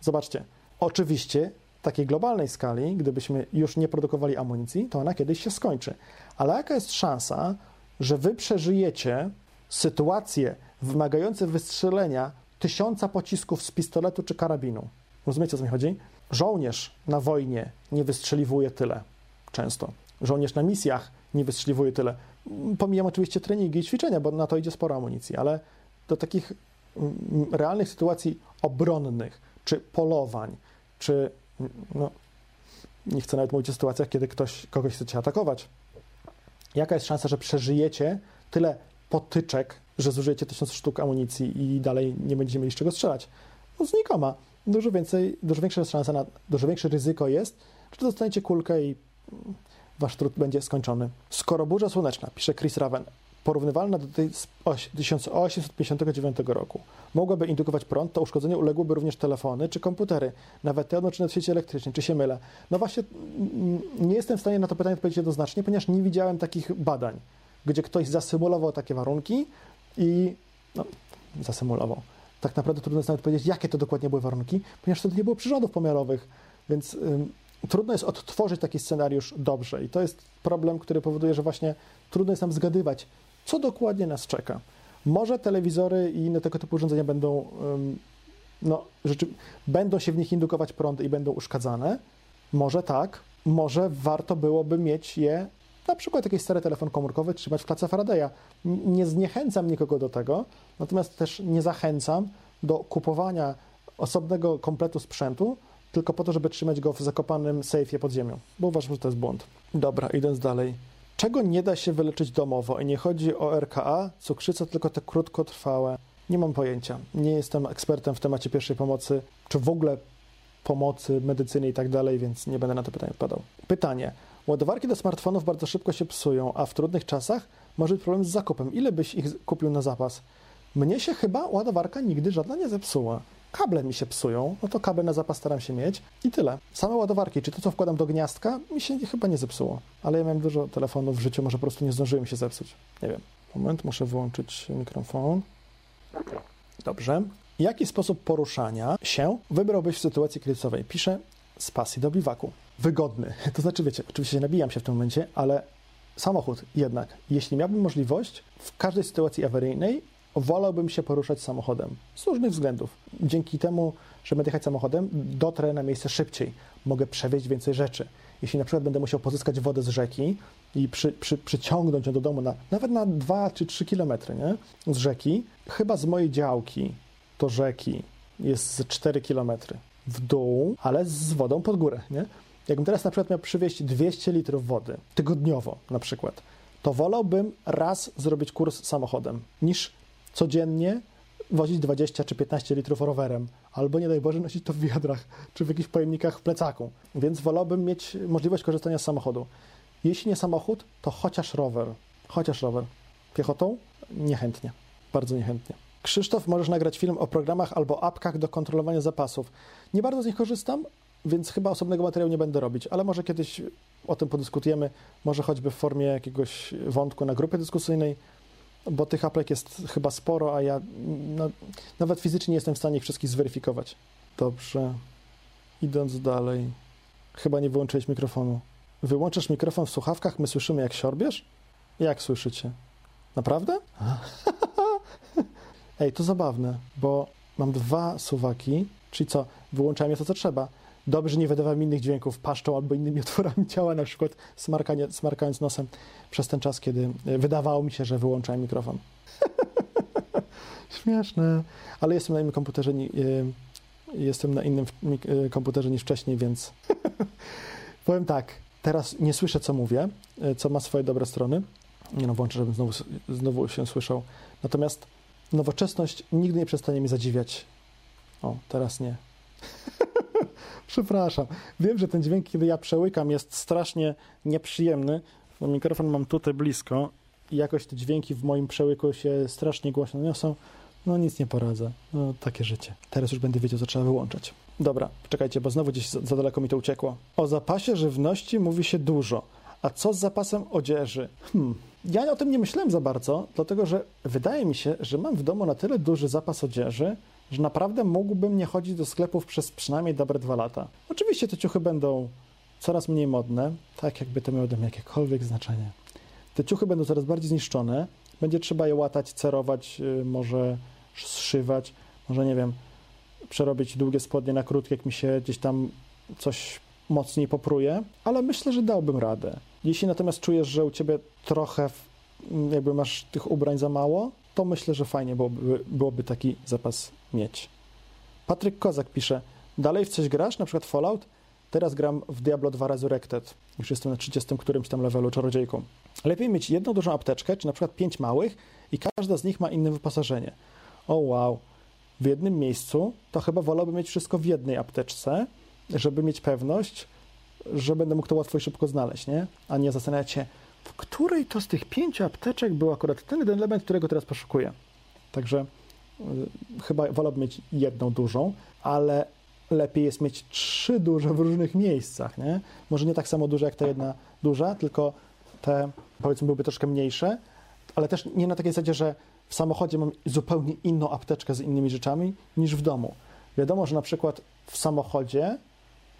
Zobaczcie, oczywiście w takiej globalnej skali, gdybyśmy już nie produkowali amunicji, to ona kiedyś się skończy. Ale jaka jest szansa, że wy przeżyjecie sytuację wymagające wystrzelenia tysiąca pocisków z pistoletu czy karabinu? Rozumiecie, o co mi chodzi? Żołnierz na wojnie nie wystrzeliwuje tyle często. Żołnierz na misjach nie wystrzeliwuje tyle. Pomijam oczywiście treningi i ćwiczenia, bo na to idzie sporo amunicji, ale do takich mm, realnych sytuacji obronnych, czy polowań, czy no, nie chcę nawet mówić o sytuacjach, kiedy ktoś kogoś chce atakować. Jaka jest szansa, że przeżyjecie tyle potyczek, że zużyjecie tysiąc sztuk amunicji i dalej nie będziecie mieli z czego strzelać? No znikoma. Dużo więcej, dużo większa szansa na, dużo większe ryzyko jest, że dostaniecie kulkę i wasz trud będzie skończony. Skoro burza słoneczna, pisze Chris Raven, porównywalna do tej z 1859 roku, mogłaby indukować prąd, to uszkodzenie uległyby również telefony czy komputery, nawet te odłączone w sieci elektrycznej. Czy się mylę? No właśnie, nie jestem w stanie na to pytanie odpowiedzieć jednoznacznie, ponieważ nie widziałem takich badań, gdzie ktoś zasymulował takie warunki i no, zasymulował. Tak naprawdę trudno jest nawet powiedzieć, jakie to dokładnie były warunki, ponieważ wtedy nie było przyrządów pomiarowych, więc trudno jest odtworzyć taki scenariusz dobrze. I to jest problem, który powoduje, że właśnie trudno jest nam zgadywać, co dokładnie nas czeka. Może telewizory i inne tego typu urządzenia będą, no, rzeczy, będą się w nich indukować prądy i będą uszkadzane. Może tak. Może warto byłoby mieć je, na przykład jakiś stary telefon komórkowy, trzymać w klatce Faradaya. Nie zniechęcam nikogo do tego, natomiast też nie zachęcam do kupowania osobnego kompletu sprzętu, tylko po to, żeby trzymać go w zakopanym sejfie pod ziemią, bo uważam, że to jest błąd. Dobra, idąc dalej. Czego nie da się wyleczyć domowo? I nie chodzi o RKA, cukrzycę, tylko te krótkotrwałe. Nie mam pojęcia. Nie jestem ekspertem w temacie pierwszej pomocy, czy w ogóle pomocy, medycyny i tak dalej, więc nie będę na to pytanie odpowiadał. Pytanie. Ładowarki do smartfonów bardzo szybko się psują, a w trudnych czasach może być problem z zakupem. Ile byś ich kupił na zapas? Mnie się chyba ładowarka nigdy żadna nie zepsuła kable mi się psują, no to kable na zapas staram się mieć i tyle. Same ładowarki, czy to, co wkładam do gniazdka, mi się chyba nie zepsuło. Ale ja miałem dużo telefonów w życiu, może po prostu nie zdążyłem się zepsuć. Nie wiem. Moment, muszę wyłączyć mikrofon. Dobrze. Jaki sposób poruszania się wybrałbyś w sytuacji kryzysowej? Piszę z pasji do biwaku. Wygodny. To znaczy, wiecie, oczywiście nabijam się w tym momencie, ale samochód jednak, jeśli miałbym możliwość, w każdej sytuacji awaryjnej wolałbym się poruszać samochodem z różnych względów. Dzięki temu, że będę jechać samochodem, dotrę na miejsce szybciej, mogę przewieźć więcej rzeczy. Jeśli na przykład będę musiał pozyskać wodę z rzeki i przy, przy, przyciągnąć ją do domu na, nawet na 2 czy 3 kilometry nie? z rzeki, chyba z mojej działki do rzeki jest 4 kilometry w dół, ale z wodą pod górę. Nie? Jakbym teraz na przykład miał przywieźć 200 litrów wody tygodniowo na przykład, to wolałbym raz zrobić kurs samochodem, niż codziennie wozić 20 czy 15 litrów rowerem, albo nie daj Boże nosić to w wiadrach czy w jakichś pojemnikach w plecaku. Więc wolałbym mieć możliwość korzystania z samochodu. Jeśli nie samochód, to chociaż rower. Chociaż rower. Piechotą? Niechętnie. Bardzo niechętnie. Krzysztof, możesz nagrać film o programach albo apkach do kontrolowania zapasów. Nie bardzo z nich korzystam, więc chyba osobnego materiału nie będę robić, ale może kiedyś o tym podyskutujemy, może choćby w formie jakiegoś wątku na grupie dyskusyjnej bo tych apek jest chyba sporo, a ja no, nawet fizycznie nie jestem w stanie ich wszystkich zweryfikować. Dobrze. Idąc dalej. Chyba nie wyłączyłeś mikrofonu. Wyłączasz mikrofon w słuchawkach, my słyszymy jak siorbiesz? Jak słyszycie? Naprawdę? Ej, to zabawne, bo mam dwa suwaki, czyli co, wyłączałem je to, co trzeba dobrze nie wydawałem innych dźwięków paszczą albo innymi otworami ciała, na przykład smarkanie, smarkając nosem przez ten czas, kiedy e, wydawało mi się, że wyłączałem mikrofon. Śmieszne. Ale jestem na innym komputerze, e, jestem na innym e, komputerze niż wcześniej, więc powiem tak, teraz nie słyszę, co mówię, co ma swoje dobre strony. Nie no, włączę, żebym znowu, znowu się słyszał. Natomiast nowoczesność nigdy nie przestanie mi zadziwiać. O, teraz nie. Przepraszam. Wiem, że ten dźwięk, kiedy ja przełykam, jest strasznie nieprzyjemny, bo mikrofon mam tutaj blisko i jakoś te dźwięki w moim przełyku się strasznie głośno niosą. No nic nie poradzę. No, takie życie. Teraz już będę wiedział, co trzeba wyłączać. Dobra, czekajcie, bo znowu gdzieś za, za daleko mi to uciekło. O zapasie żywności mówi się dużo, A co z zapasem odzieży? Hmm. Ja o tym nie myślałem za bardzo, dlatego że wydaje mi się, że mam w domu na tyle duży zapas odzieży, że naprawdę mógłbym nie chodzić do sklepów przez przynajmniej dobre dwa lata. Oczywiście te ciuchy będą coraz mniej modne, tak jakby to miało dla mnie jakiekolwiek znaczenie. Te ciuchy będą coraz bardziej zniszczone, będzie trzeba je łatać, cerować, y, może zszywać, może nie wiem, przerobić długie spodnie na krótkie, jak mi się gdzieś tam coś mocniej popruje, ale myślę, że dałbym radę. Jeśli natomiast czujesz, że u ciebie trochę jakby masz tych ubrań za mało, to myślę, że fajnie byłoby, byłoby taki zapas mieć. Patryk Kozak pisze, dalej w coś grasz, na przykład Fallout? Teraz gram w Diablo 2 Resurrected. Już jestem na 30 którymś tam levelu czarodziejką. Lepiej mieć jedną dużą apteczkę, czy na przykład pięć małych i każda z nich ma inne wyposażenie. O wow, w jednym miejscu to chyba wolałbym mieć wszystko w jednej apteczce, żeby mieć pewność, że będę mógł to łatwo i szybko znaleźć, nie? A nie zastanawiać się, w której to z tych pięciu apteczek był akurat ten element, którego teraz poszukuję. Także chyba wolałbym mieć jedną dużą, ale lepiej jest mieć trzy duże w różnych miejscach, nie? Może nie tak samo duże jak ta jedna duża, tylko te powiedzmy byłyby troszkę mniejsze, ale też nie na takiej zasadzie, że w samochodzie mam zupełnie inną apteczkę z innymi rzeczami niż w domu. Wiadomo, że na przykład w samochodzie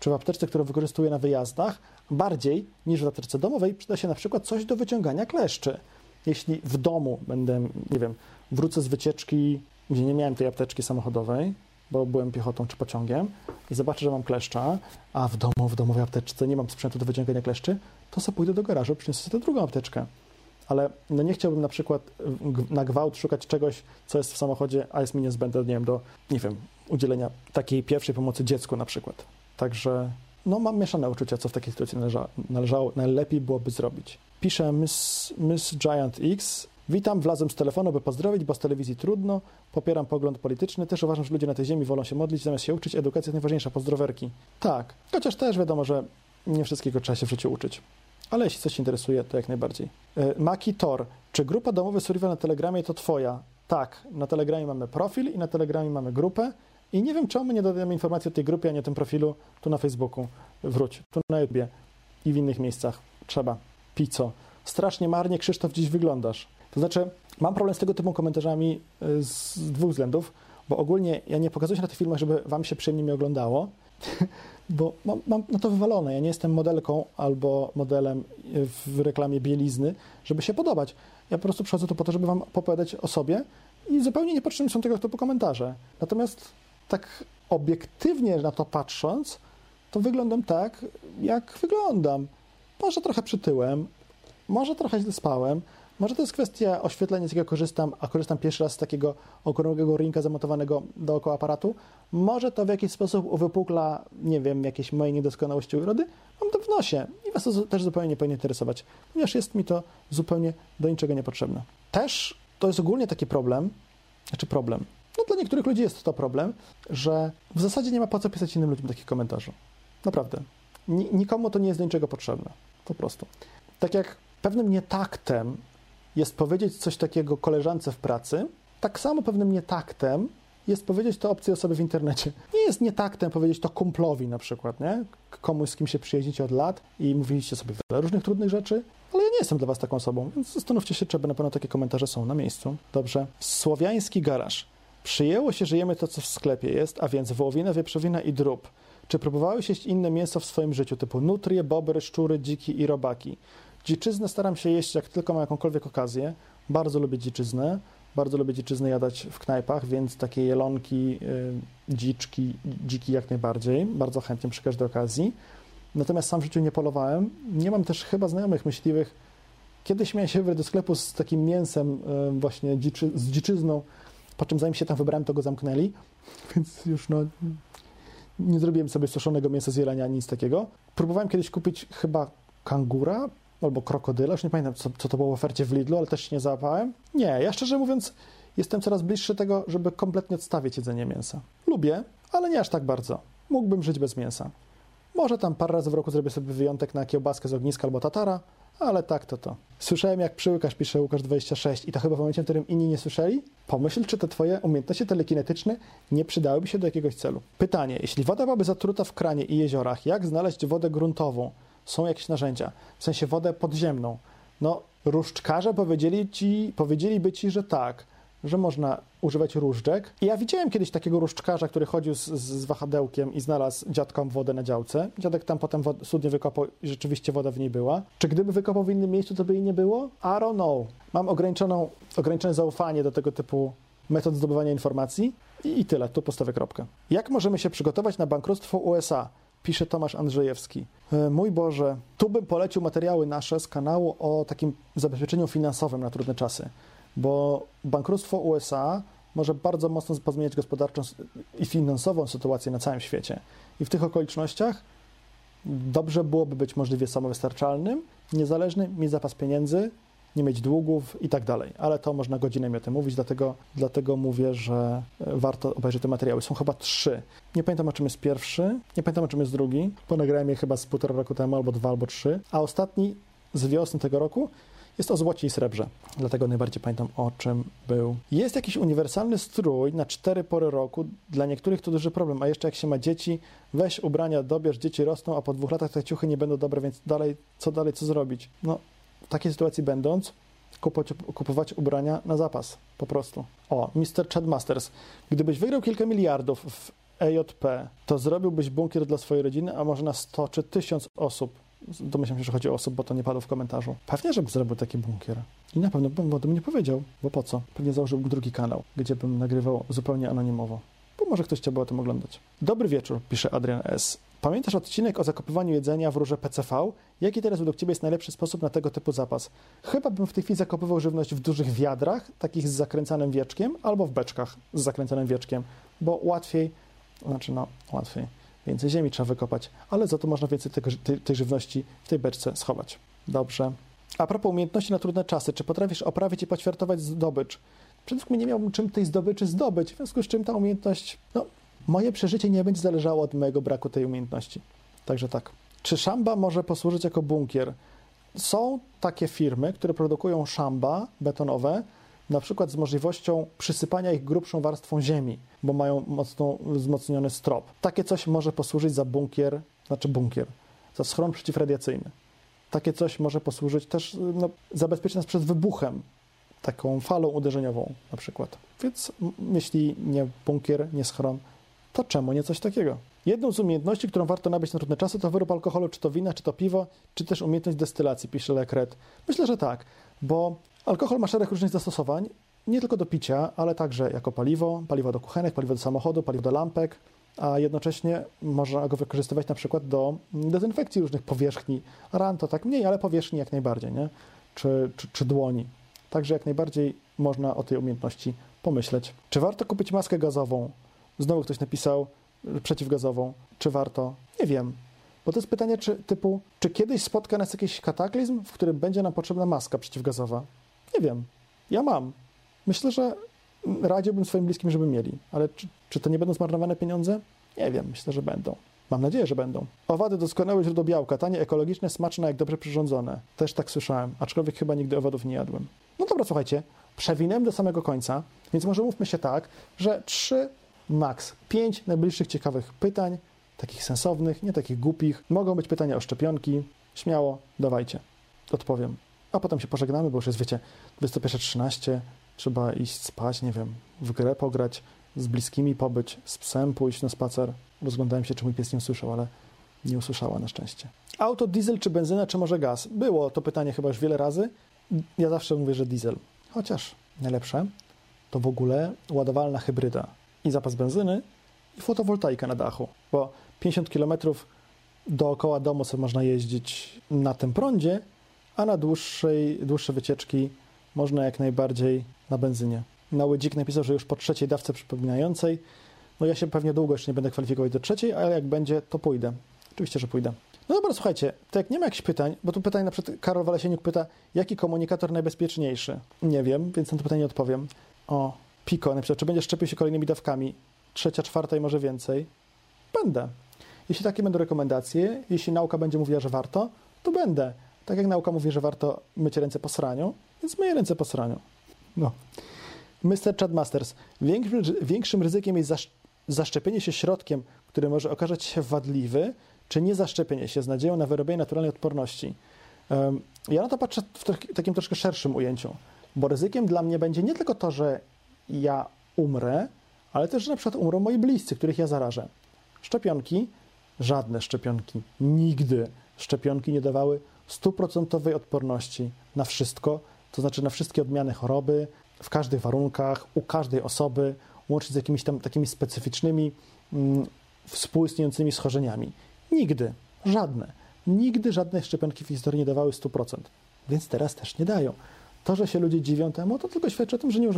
czy w apteczce, którą wykorzystuję na wyjazdach, bardziej niż w apteczce domowej przyda się na przykład coś do wyciągania kleszczy. Jeśli w domu będę, nie wiem, wrócę z wycieczki, gdzie nie miałem tej apteczki samochodowej, bo byłem piechotą czy pociągiem i zobaczę, że mam kleszcza, a w domu, w domowej apteczce nie mam sprzętu do wyciągania kleszczy, to sobie pójdę do garażu, przyniosę sobie drugą apteczkę. Ale no nie chciałbym na przykład na gwałt szukać czegoś, co jest w samochodzie, a jest mi niezbędne, nie wiem, do, nie wiem, udzielenia takiej pierwszej pomocy dziecku na przykład. Także no, mam mieszane uczucia, co w takiej sytuacji należa, należało, najlepiej byłoby zrobić. Pisze Miss, Miss Giant X. Witam, wlazłem z telefonu, by pozdrowić, bo z telewizji trudno. Popieram pogląd polityczny. Też uważam, że ludzie na tej ziemi wolą się modlić, zamiast się uczyć. Edukacja jest najważniejsza. Pozdrowerki. Tak, chociaż też wiadomo, że nie wszystkiego trzeba się w życiu uczyć. Ale jeśli coś interesuje, to jak najbardziej. E, Maki Tor. Czy grupa domowy Survival na Telegramie to twoja? Tak, na Telegramie mamy profil i na Telegramie mamy grupę. I nie wiem, czemu nie dodajemy informacji o tej grupie, a nie o tym profilu tu na Facebooku. Wróć, tu na YouTube i w innych miejscach. Trzeba. Pico. Strasznie marnie, Krzysztof, dziś wyglądasz. To znaczy, mam problem z tego typu komentarzami y, z dwóch względów, bo ogólnie ja nie pokazuję się na tych filmach, żeby wam się przyjemnie mi oglądało, bo mam, mam na to wywalone. Ja nie jestem modelką albo modelem w reklamie bielizny, żeby się podobać. Ja po prostu przychodzę tu po to, żeby wam opowiadać o sobie i zupełnie niepotrzebne są tego typu komentarze. Natomiast tak obiektywnie na to patrząc, to wyglądam tak, jak wyglądam. Może trochę przytyłem, może trochę źle spałem, może to jest kwestia oświetlenia, z jakiego korzystam, a korzystam pierwszy raz z takiego okrągłego rinka zamontowanego dookoła aparatu. Może to w jakiś sposób uwypukla, nie wiem, jakieś moje niedoskonałości urody. Mam to w nosie i Was to też zupełnie nie powinien interesować, ponieważ jest mi to zupełnie do niczego niepotrzebne. Też to jest ogólnie taki problem, znaczy problem, no dla niektórych ludzi jest to problem, że w zasadzie nie ma po co pisać innym ludziom takich komentarzy. Naprawdę. Nikomu to nie jest do niczego potrzebne. Po prostu. Tak jak pewnym nietaktem jest powiedzieć coś takiego koleżance w pracy, tak samo pewnym nietaktem jest powiedzieć to obcej osobie w internecie. Nie jest nietaktem powiedzieć to kumplowi na przykład, nie? Komuś, z kim się przyjaźnicie od lat i mówiliście sobie wiele różnych trudnych rzeczy, ale ja nie jestem dla was taką osobą, więc zastanówcie się, czy na pewno takie komentarze są na miejscu. Dobrze. Słowiański garaż. Przyjęło się, że jemy to, co w sklepie jest, a więc wołowina, wieprzowina i drób. Czy próbowałeś jeść inne mięso w swoim życiu, typu nutrie, bobry, szczury, dziki i robaki? Dziczyznę staram się jeść, jak tylko mam jakąkolwiek okazję. Bardzo lubię dziczyznę. Bardzo lubię dziczyznę jadać w knajpach, więc takie jelonki, y, dziczki, dziki jak najbardziej. Bardzo chętnie przy każdej okazji. Natomiast sam w życiu nie polowałem. Nie mam też chyba znajomych myśliwych. Kiedyś miałem się wybrać do sklepu z takim mięsem y, właśnie dziczy, z dziczyzną, po czym zanim się tam wybrałem, to go zamknęli, więc już no nie zrobiłem sobie suszonego mięsa z jelenia, nic takiego. Próbowałem kiedyś kupić chyba kangura albo krokodyla, już nie pamiętam, co, co to było w ofercie w Lidlu, ale też się nie załapałem. Nie, ja szczerze mówiąc jestem coraz bliższy tego, żeby kompletnie odstawić jedzenie mięsa. Lubię, ale nie aż tak bardzo. Mógłbym żyć bez mięsa. Może tam parę razy w roku zrobię sobie wyjątek na kiełbaskę z ogniska albo tatara, ale tak to to. Słyszałem, jak przyłykasz, pisze Łukasz26 i to chyba w momencie, w którym inni nie słyszeli? Pomyśl, czy te twoje umiejętności telekinetyczne nie przydałyby się do jakiegoś celu. Pytanie, jeśli woda byłaby zatruta w kranie i jeziorach, jak znaleźć wodę gruntową? Są jakieś narzędzia, w sensie wodę podziemną. No, różdżkarze powiedzieli ci, powiedzieliby ci, że tak, że można używać różdżek. I ja widziałem kiedyś takiego różdżkarza, który chodził z, z wahadełkiem i znalazł dziadkom wodę na działce. Dziadek tam potem wod- wykopał i rzeczywiście woda w niej była. Czy gdyby wykopał w innym miejscu, to by jej nie było? I don't know. Mam ograniczoną, ograniczone zaufanie do tego typu metod zdobywania informacji i, i tyle. Tu postawię kropkę. Jak możemy się przygotować na bankructwo USA? Pisze Tomasz Andrzejewski. E, Mój Boże, tu bym polecił materiały nasze z kanału o takim zabezpieczeniu finansowym na trudne czasy bo bankructwo USA może bardzo mocno pozmieniać gospodarczą i finansową sytuację na całym świecie. I w tych okolicznościach dobrze byłoby być możliwie samowystarczalnym, niezależnym, mieć zapas pieniędzy, nie mieć długów i tak dalej. Ale to można godzinami o tym mówić, dlatego, dlatego mówię, że e, warto obejrzeć te materiały. Są chyba trzy. Nie pamiętam, o czym jest pierwszy, nie pamiętam, o czym jest drugi, bo nagrałem je chyba z półtora roku temu, albo dwa, albo trzy, a ostatni z wiosny tego roku jest o złocie i srebrze. Dlatego najbardziej pamiętam, o czym był. Jest jakiś uniwersalny strój na cztery pory roku. Dla niektórych to duży problem. A jeszcze jak się ma dzieci, weź ubrania, dobierz, dzieci rosną, a po dwóch latach te ciuchy nie będą dobre, więc dalej, co dalej, co zrobić? No, w takiej sytuacji będąc, kupować, kupować ubrania na zapas. Po prostu. O, Mr. Chad Masters. Gdybyś wygrał kilka miliardów w EJP, to zrobiłbyś bunkier dla swojej rodziny, a może na 100 czy 1000 osób. Domyślam się, że chodzi o osób, bo to nie padło w komentarzu. Pewnie, żebym zrobił taki bunkier. I na pewno bym o tym nie powiedział, bo po co? Pewnie założyłbym drugi kanał, gdzie bym nagrywał zupełnie anonimowo. Bo może ktoś chciałby o tym oglądać. Dobry wieczór, pisze Adrian S. Pamiętasz odcinek o zakopywaniu jedzenia w rurze PCV? Jaki teraz według Ciebie jest najlepszy sposób na tego typu zapas? Chyba bym w tej chwili zakopywał żywność w dużych wiadrach, takich z zakręcanym wieczkiem, albo w beczkach z zakręcanym wieczkiem, bo łatwiej, znaczy no, łatwiej Więcej ziemi trzeba wykopać, ale za to można więcej tego, tej, tej żywności w tej beczce schować. Dobrze. A propos umiejętności na trudne czasy, czy potrafisz oprawić i poćwiartować zdobycz? Przede wszystkim nie miałbym czym tej zdobyczy zdobyć, w związku z czym ta umiejętność, no, moje przeżycie nie będzie zależało od mojego braku tej umiejętności. Także tak. Czy szamba może posłużyć jako bunkier? Są takie firmy, które produkują szamba betonowe, na przykład z możliwością przysypania ich grubszą warstwą ziemi, bo mają mocno wzmocniony strop. Takie coś może posłużyć za bunkier, znaczy bunkier, za schron przeciwradiacyjny. Takie coś może posłużyć też, no, zabezpieczyć nas przed wybuchem, taką falą uderzeniową na przykład. Więc jeśli nie bunkier, nie schron, to czemu nie coś takiego? Jedną z umiejętności, którą warto nabyć na trudne czasy, to wyrób alkoholu, czy to wina, czy to piwo, czy też umiejętność destylacji, pisze Lekret. Myślę, że tak, bo Alkohol ma szereg różnych zastosowań, nie tylko do picia, ale także jako paliwo, paliwo do kuchenek, paliwo do samochodu, paliwo do lampek, a jednocześnie można go wykorzystywać na przykład do dezynfekcji różnych powierzchni. Ran to tak mniej, ale powierzchni jak najbardziej, nie? Czy, czy, czy dłoni. Także jak najbardziej można o tej umiejętności pomyśleć. Czy warto kupić maskę gazową? Znowu ktoś napisał przeciwgazową. Czy warto? Nie wiem. Bo to jest pytanie czy, typu, czy kiedyś spotka nas jakiś kataklizm, w którym będzie nam potrzebna maska przeciwgazowa? Nie wiem. Ja mam. Myślę, że radziłbym swoim bliskim, żeby mieli. Ale czy, czy to nie będą zmarnowane pieniądze? Nie wiem. Myślę, że będą. Mam nadzieję, że będą. Owady doskonałe źródło białka, tanie, ekologiczne, smaczne, jak dobrze przyrządzone. Też tak słyszałem, aczkolwiek chyba nigdy owadów nie jadłem. No dobra, słuchajcie, przewinęłem do samego końca, więc może mówmy się tak, że trzy, max pięć najbliższych ciekawych pytań, takich sensownych, nie takich głupich. Mogą być pytania o szczepionki. Śmiało, dawajcie. Odpowiem a potem się pożegnamy, bo już jest, wiecie, 21.13, trzeba iść spać, nie wiem, w grę pograć, z bliskimi pobyć, z psem pójść na spacer. Rozglądałem się, czy mój pies nie usłyszał, ale nie usłyszała na szczęście. Auto, diesel czy benzyna, czy może gaz? Było to pytanie chyba już wiele razy. Ja zawsze mówię, że diesel. Chociaż najlepsze to w ogóle ładowalna hybryda i zapas benzyny i fotowoltaika na dachu, bo 50 km dookoła domu sobie można jeździć na tym prądzie, a na dłuższej, dłuższe wycieczki można jak najbardziej na benzynie. Mały Dzik napisał, że już po trzeciej dawce przypominającej. No ja się pewnie długo jeszcze nie będę kwalifikować do trzeciej, ale jak będzie, to pójdę. Oczywiście, że pójdę. No dobra, słuchajcie, to jak nie ma jakichś pytań, bo tu pytań na przykład Karol Walesieniuk pyta, jaki komunikator najbezpieczniejszy? Nie wiem, więc na to pytanie odpowiem. O, Napisał, czy będziesz szczepił się kolejnymi dawkami? Trzecia, czwarta i może więcej? Będę. Jeśli takie będą rekomendacje, jeśli nauka będzie mówiła, że warto, to będę. Tak jak nauka mówi, że warto myć ręce po sraniu, więc myję ręce po sraniu. No. Mr. Chad Masters. Większym, większym ryzykiem jest zaszczepienie się środkiem, który może okazać się wadliwy, czy niezaszczepienie się z nadzieją na wyrobienie naturalnej odporności. Ja na to patrzę w takim troszkę szerszym ujęciu, bo ryzykiem dla mnie będzie nie tylko to, że ja umrę, ale też, że na przykład umrą moi bliscy, których ja zarażę. Szczepionki, żadne szczepionki, nigdy szczepionki nie dawały stuprocentowej odporności na wszystko, to znaczy na wszystkie odmiany choroby, w każdych warunkach, u każdej osoby, łącznie z jakimiś tam takimi specyficznymi, mm, współistniejącymi schorzeniami. Nigdy, żadne. Nigdy żadne szczepionki w historii nie dawały 100%, więc teraz też nie dają. To, że się ludzie dziwią temu, to tylko świadczy o tym, że nie,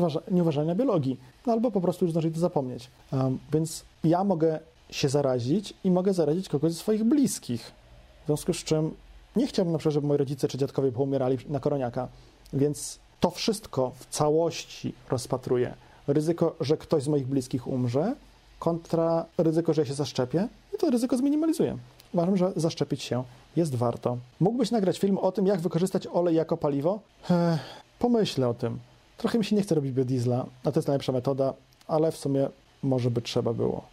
uważa, nie biologii, no albo po prostu już zdążyli to zapomnieć. Um, więc ja mogę się zarazić i mogę zarazić kogoś ze swoich bliskich. W związku z czym nie chciałbym na przykład, żeby moi rodzice czy dziadkowie poumierali na koroniaka, więc to wszystko w całości rozpatruję. Ryzyko, że ktoś z moich bliskich umrze, kontra ryzyko, że ja się zaszczepię i to ryzyko zminimalizuję. Uważam, że zaszczepić się jest warto. Mógłbyś nagrać film o tym, jak wykorzystać olej jako paliwo? Ech, pomyślę o tym. Trochę mi się nie chce robić biodiesla, a to jest najlepsza metoda, ale w sumie może by trzeba było.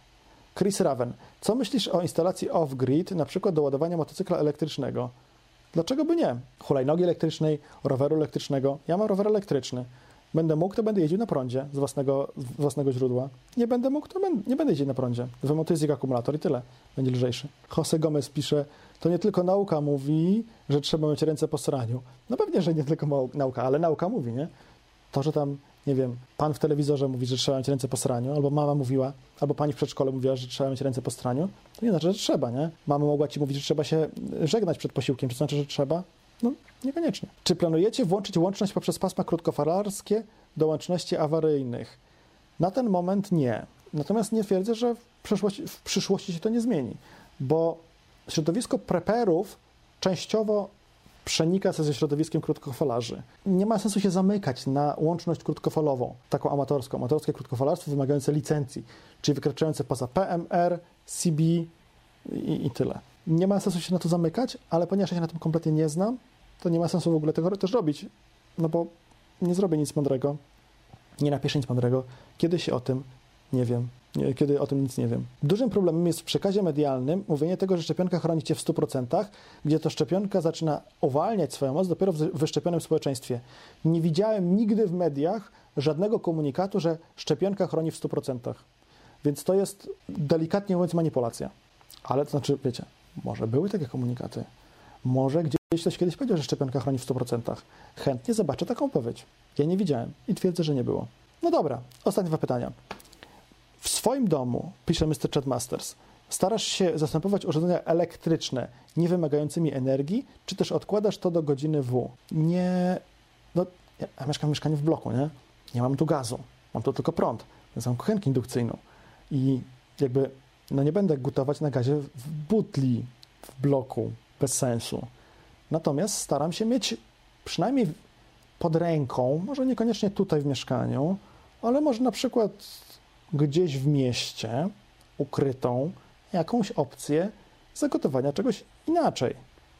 Chris Raven, co myślisz o instalacji off-grid, na przykład do ładowania motocykla elektrycznego? Dlaczego by nie? Hulajnogi elektrycznej, roweru elektrycznego. Ja mam rower elektryczny. Będę mógł, to będę jeździł na prądzie z własnego, z własnego źródła. Nie będę mógł, to nie będę jeździć na prądzie. Wymontuję z akumulator i tyle. Będzie lżejszy. Jose Gomez pisze, to nie tylko nauka mówi, że trzeba mieć ręce po sraniu. No pewnie, że nie tylko nauka, ale nauka mówi, nie? To, że tam, nie wiem, pan w telewizorze mówi, że trzeba mieć ręce po sraniu, albo mama mówiła, albo pani w przedszkole mówiła, że trzeba mieć ręce po straniu, to nie znaczy, że trzeba, nie? Mama mogła ci mówić, że trzeba się żegnać przed posiłkiem, czy to znaczy, że trzeba? No, niekoniecznie. Czy planujecie włączyć łączność poprzez pasma krótkofalarskie do łączności awaryjnych? Na ten moment nie. Natomiast nie twierdzę, że w przyszłości, w przyszłości się to nie zmieni, bo środowisko preperów częściowo przenika się ze środowiskiem krótkofalarzy. Nie ma sensu się zamykać na łączność krótkofalową, taką amatorską. Amatorskie krótkofalarstwo wymagające licencji, czyli wykraczające poza PMR, CB i, i tyle. Nie ma sensu się na to zamykać, ale ponieważ ja się na tym kompletnie nie znam, to nie ma sensu w ogóle tego też robić, no bo nie zrobię nic mądrego, nie napiszę nic mądrego, kiedy się o tym nie wiem, kiedy o tym nic nie wiem. Dużym problemem jest w przekazie medialnym mówienie tego, że szczepionka chroni cię w 100%, gdzie to szczepionka zaczyna uwalniać swoją moc dopiero w wyszczepionym społeczeństwie. Nie widziałem nigdy w mediach żadnego komunikatu, że szczepionka chroni w 100%. Więc to jest delikatnie mówiąc manipulacja. Ale to znaczy, wiecie, może były takie komunikaty. Może gdzieś ktoś kiedyś powiedział, że szczepionka chroni w 100%. Chętnie zobaczę taką odpowiedź. Ja nie widziałem i twierdzę, że nie było. No dobra, ostatnie dwa pytania. Swoim domu, pisze Mr. Chad Masters, starasz się zastępować urządzenia elektryczne niewymagającymi energii, czy też odkładasz to do godziny W? Nie. No, ja mieszkam w mieszkaniu w bloku, nie? Nie mam tu gazu, mam tu tylko prąd, więc mam kuchenkę indukcyjną. I jakby, no nie będę gotować na gazie w butli w bloku, bez sensu. Natomiast staram się mieć przynajmniej pod ręką, może niekoniecznie tutaj w mieszkaniu, ale może na przykład gdzieś w mieście ukrytą jakąś opcję zagotowania czegoś inaczej.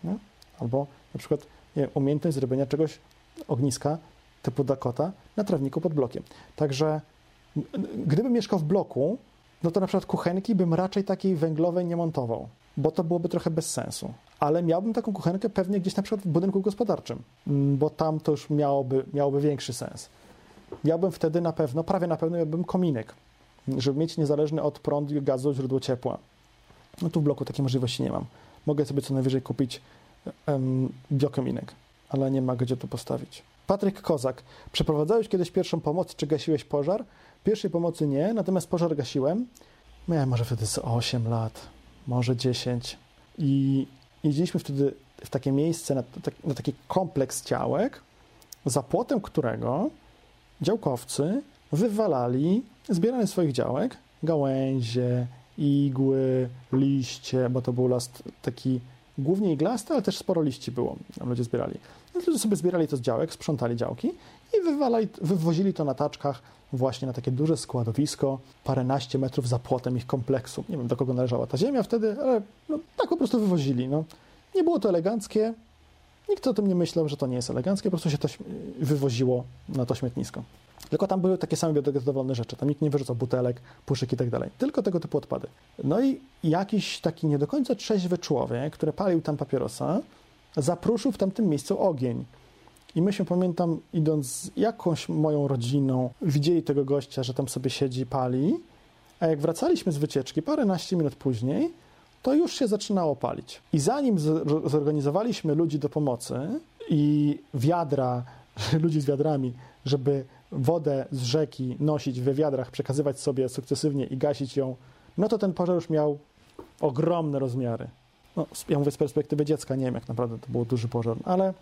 Nie? Albo na przykład nie, umiejętność zrobienia czegoś, ogniska typu Dakota na trawniku pod blokiem. Także gdybym mieszkał w bloku, no to na przykład kuchenki bym raczej takiej węglowej nie montował, bo to byłoby trochę bez sensu. Ale miałbym taką kuchenkę pewnie gdzieś na przykład w budynku gospodarczym, bo tam to już miałoby, miałoby większy sens. Miałbym wtedy na pewno, prawie na pewno miałbym kominek, żeby mieć niezależny od prądu gazu źródło ciepła. No tu w bloku takiej możliwości nie mam. Mogę sobie co najwyżej kupić um, biokominek, ale nie ma gdzie tu postawić. Patryk Kozak. Przeprowadzałeś kiedyś pierwszą pomoc, czy gasiłeś pożar? Pierwszej pomocy nie, natomiast pożar gasiłem. Miałem może wtedy z 8 lat, może 10. I jeździliśmy wtedy w takie miejsce, na, na taki kompleks działek, za płotem którego działkowcy wywalali zbieranie swoich działek, gałęzie, igły, liście, bo to był las taki głównie iglasty, ale też sporo liści było, ludzie zbierali. Więc ludzie sobie zbierali to z działek, sprzątali działki i wywalali, wywozili to na taczkach właśnie na takie duże składowisko, paręnaście metrów za płotem ich kompleksu. Nie wiem, do kogo należała ta ziemia wtedy, ale no, tak po prostu wywozili. No. Nie było to eleganckie, nikt o tym nie myślał, że to nie jest eleganckie, po prostu się to wywoziło na to śmietnisko. Tylko tam były takie same biodegradowalne rzeczy. Tam nikt nie wyrzucał butelek, puszek i tak dalej. Tylko tego typu odpady. No i jakiś taki nie do końca trzeźwy człowiek, który palił tam papierosa, zapruszył w tamtym miejscu ogień. I my się pamiętam, idąc z jakąś moją rodziną, widzieli tego gościa, że tam sobie siedzi, pali, a jak wracaliśmy z wycieczki paręnaście minut później, to już się zaczynało palić. I zanim zorganizowaliśmy ludzi do pomocy i wiadra, ludzi z wiadrami, żeby wodę z rzeki nosić we wiadrach, przekazywać sobie sukcesywnie i gasić ją, no to ten pożar już miał ogromne rozmiary. No, ja mówię z perspektywy dziecka, nie wiem jak naprawdę to był duży pożar, ale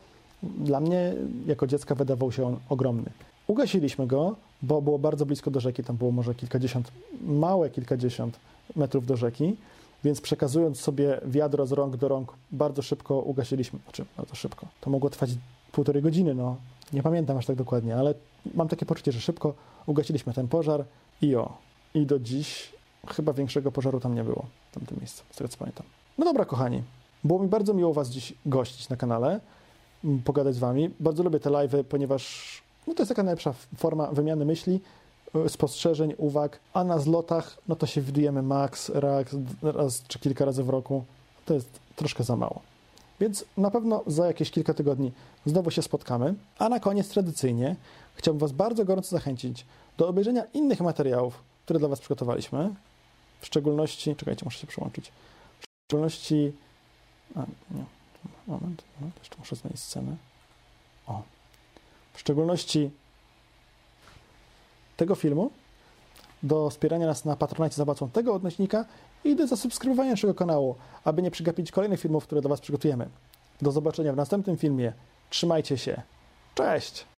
dla mnie jako dziecka wydawał się on ogromny. Ugasiliśmy go, bo było bardzo blisko do rzeki, tam było może kilkadziesiąt, małe kilkadziesiąt metrów do rzeki, więc przekazując sobie wiadro z rąk do rąk, bardzo szybko ugasiliśmy. Znaczy, bardzo szybko. To mogło trwać półtorej godziny, no. Nie pamiętam aż tak dokładnie, ale mam takie poczucie, że szybko ugasiliśmy ten pożar i o. I do dziś chyba większego pożaru tam nie było, w tamtym miejscu, z tego co pamiętam. No dobra, kochani. Było mi bardzo miło Was dziś gościć na kanale, pogadać z Wami. Bardzo lubię te live'y, ponieważ no to jest taka najlepsza forma wymiany myśli, e, spostrzeżeń, uwag, a na zlotach, no to się widujemy max raz czy kilka razy w roku. To jest troszkę za mało. Więc na pewno za jakieś kilka tygodni znowu się spotkamy. A na koniec tradycyjnie chciałbym Was bardzo gorąco zachęcić do obejrzenia innych materiałów, które dla Was przygotowaliśmy. W szczególności, czekajcie, muszę się przełączyć. W szczególności, a nie, moment, moment jeszcze muszę znaleźć scenę. O, w szczególności tego filmu, do wspierania nas na Patronacie za pomocą tego odnośnika i do zasubskrybowania naszego kanału, aby nie przegapić kolejnych filmów, które dla Was przygotujemy. Do zobaczenia w następnym filmie. Trzymajcie się. Cześć!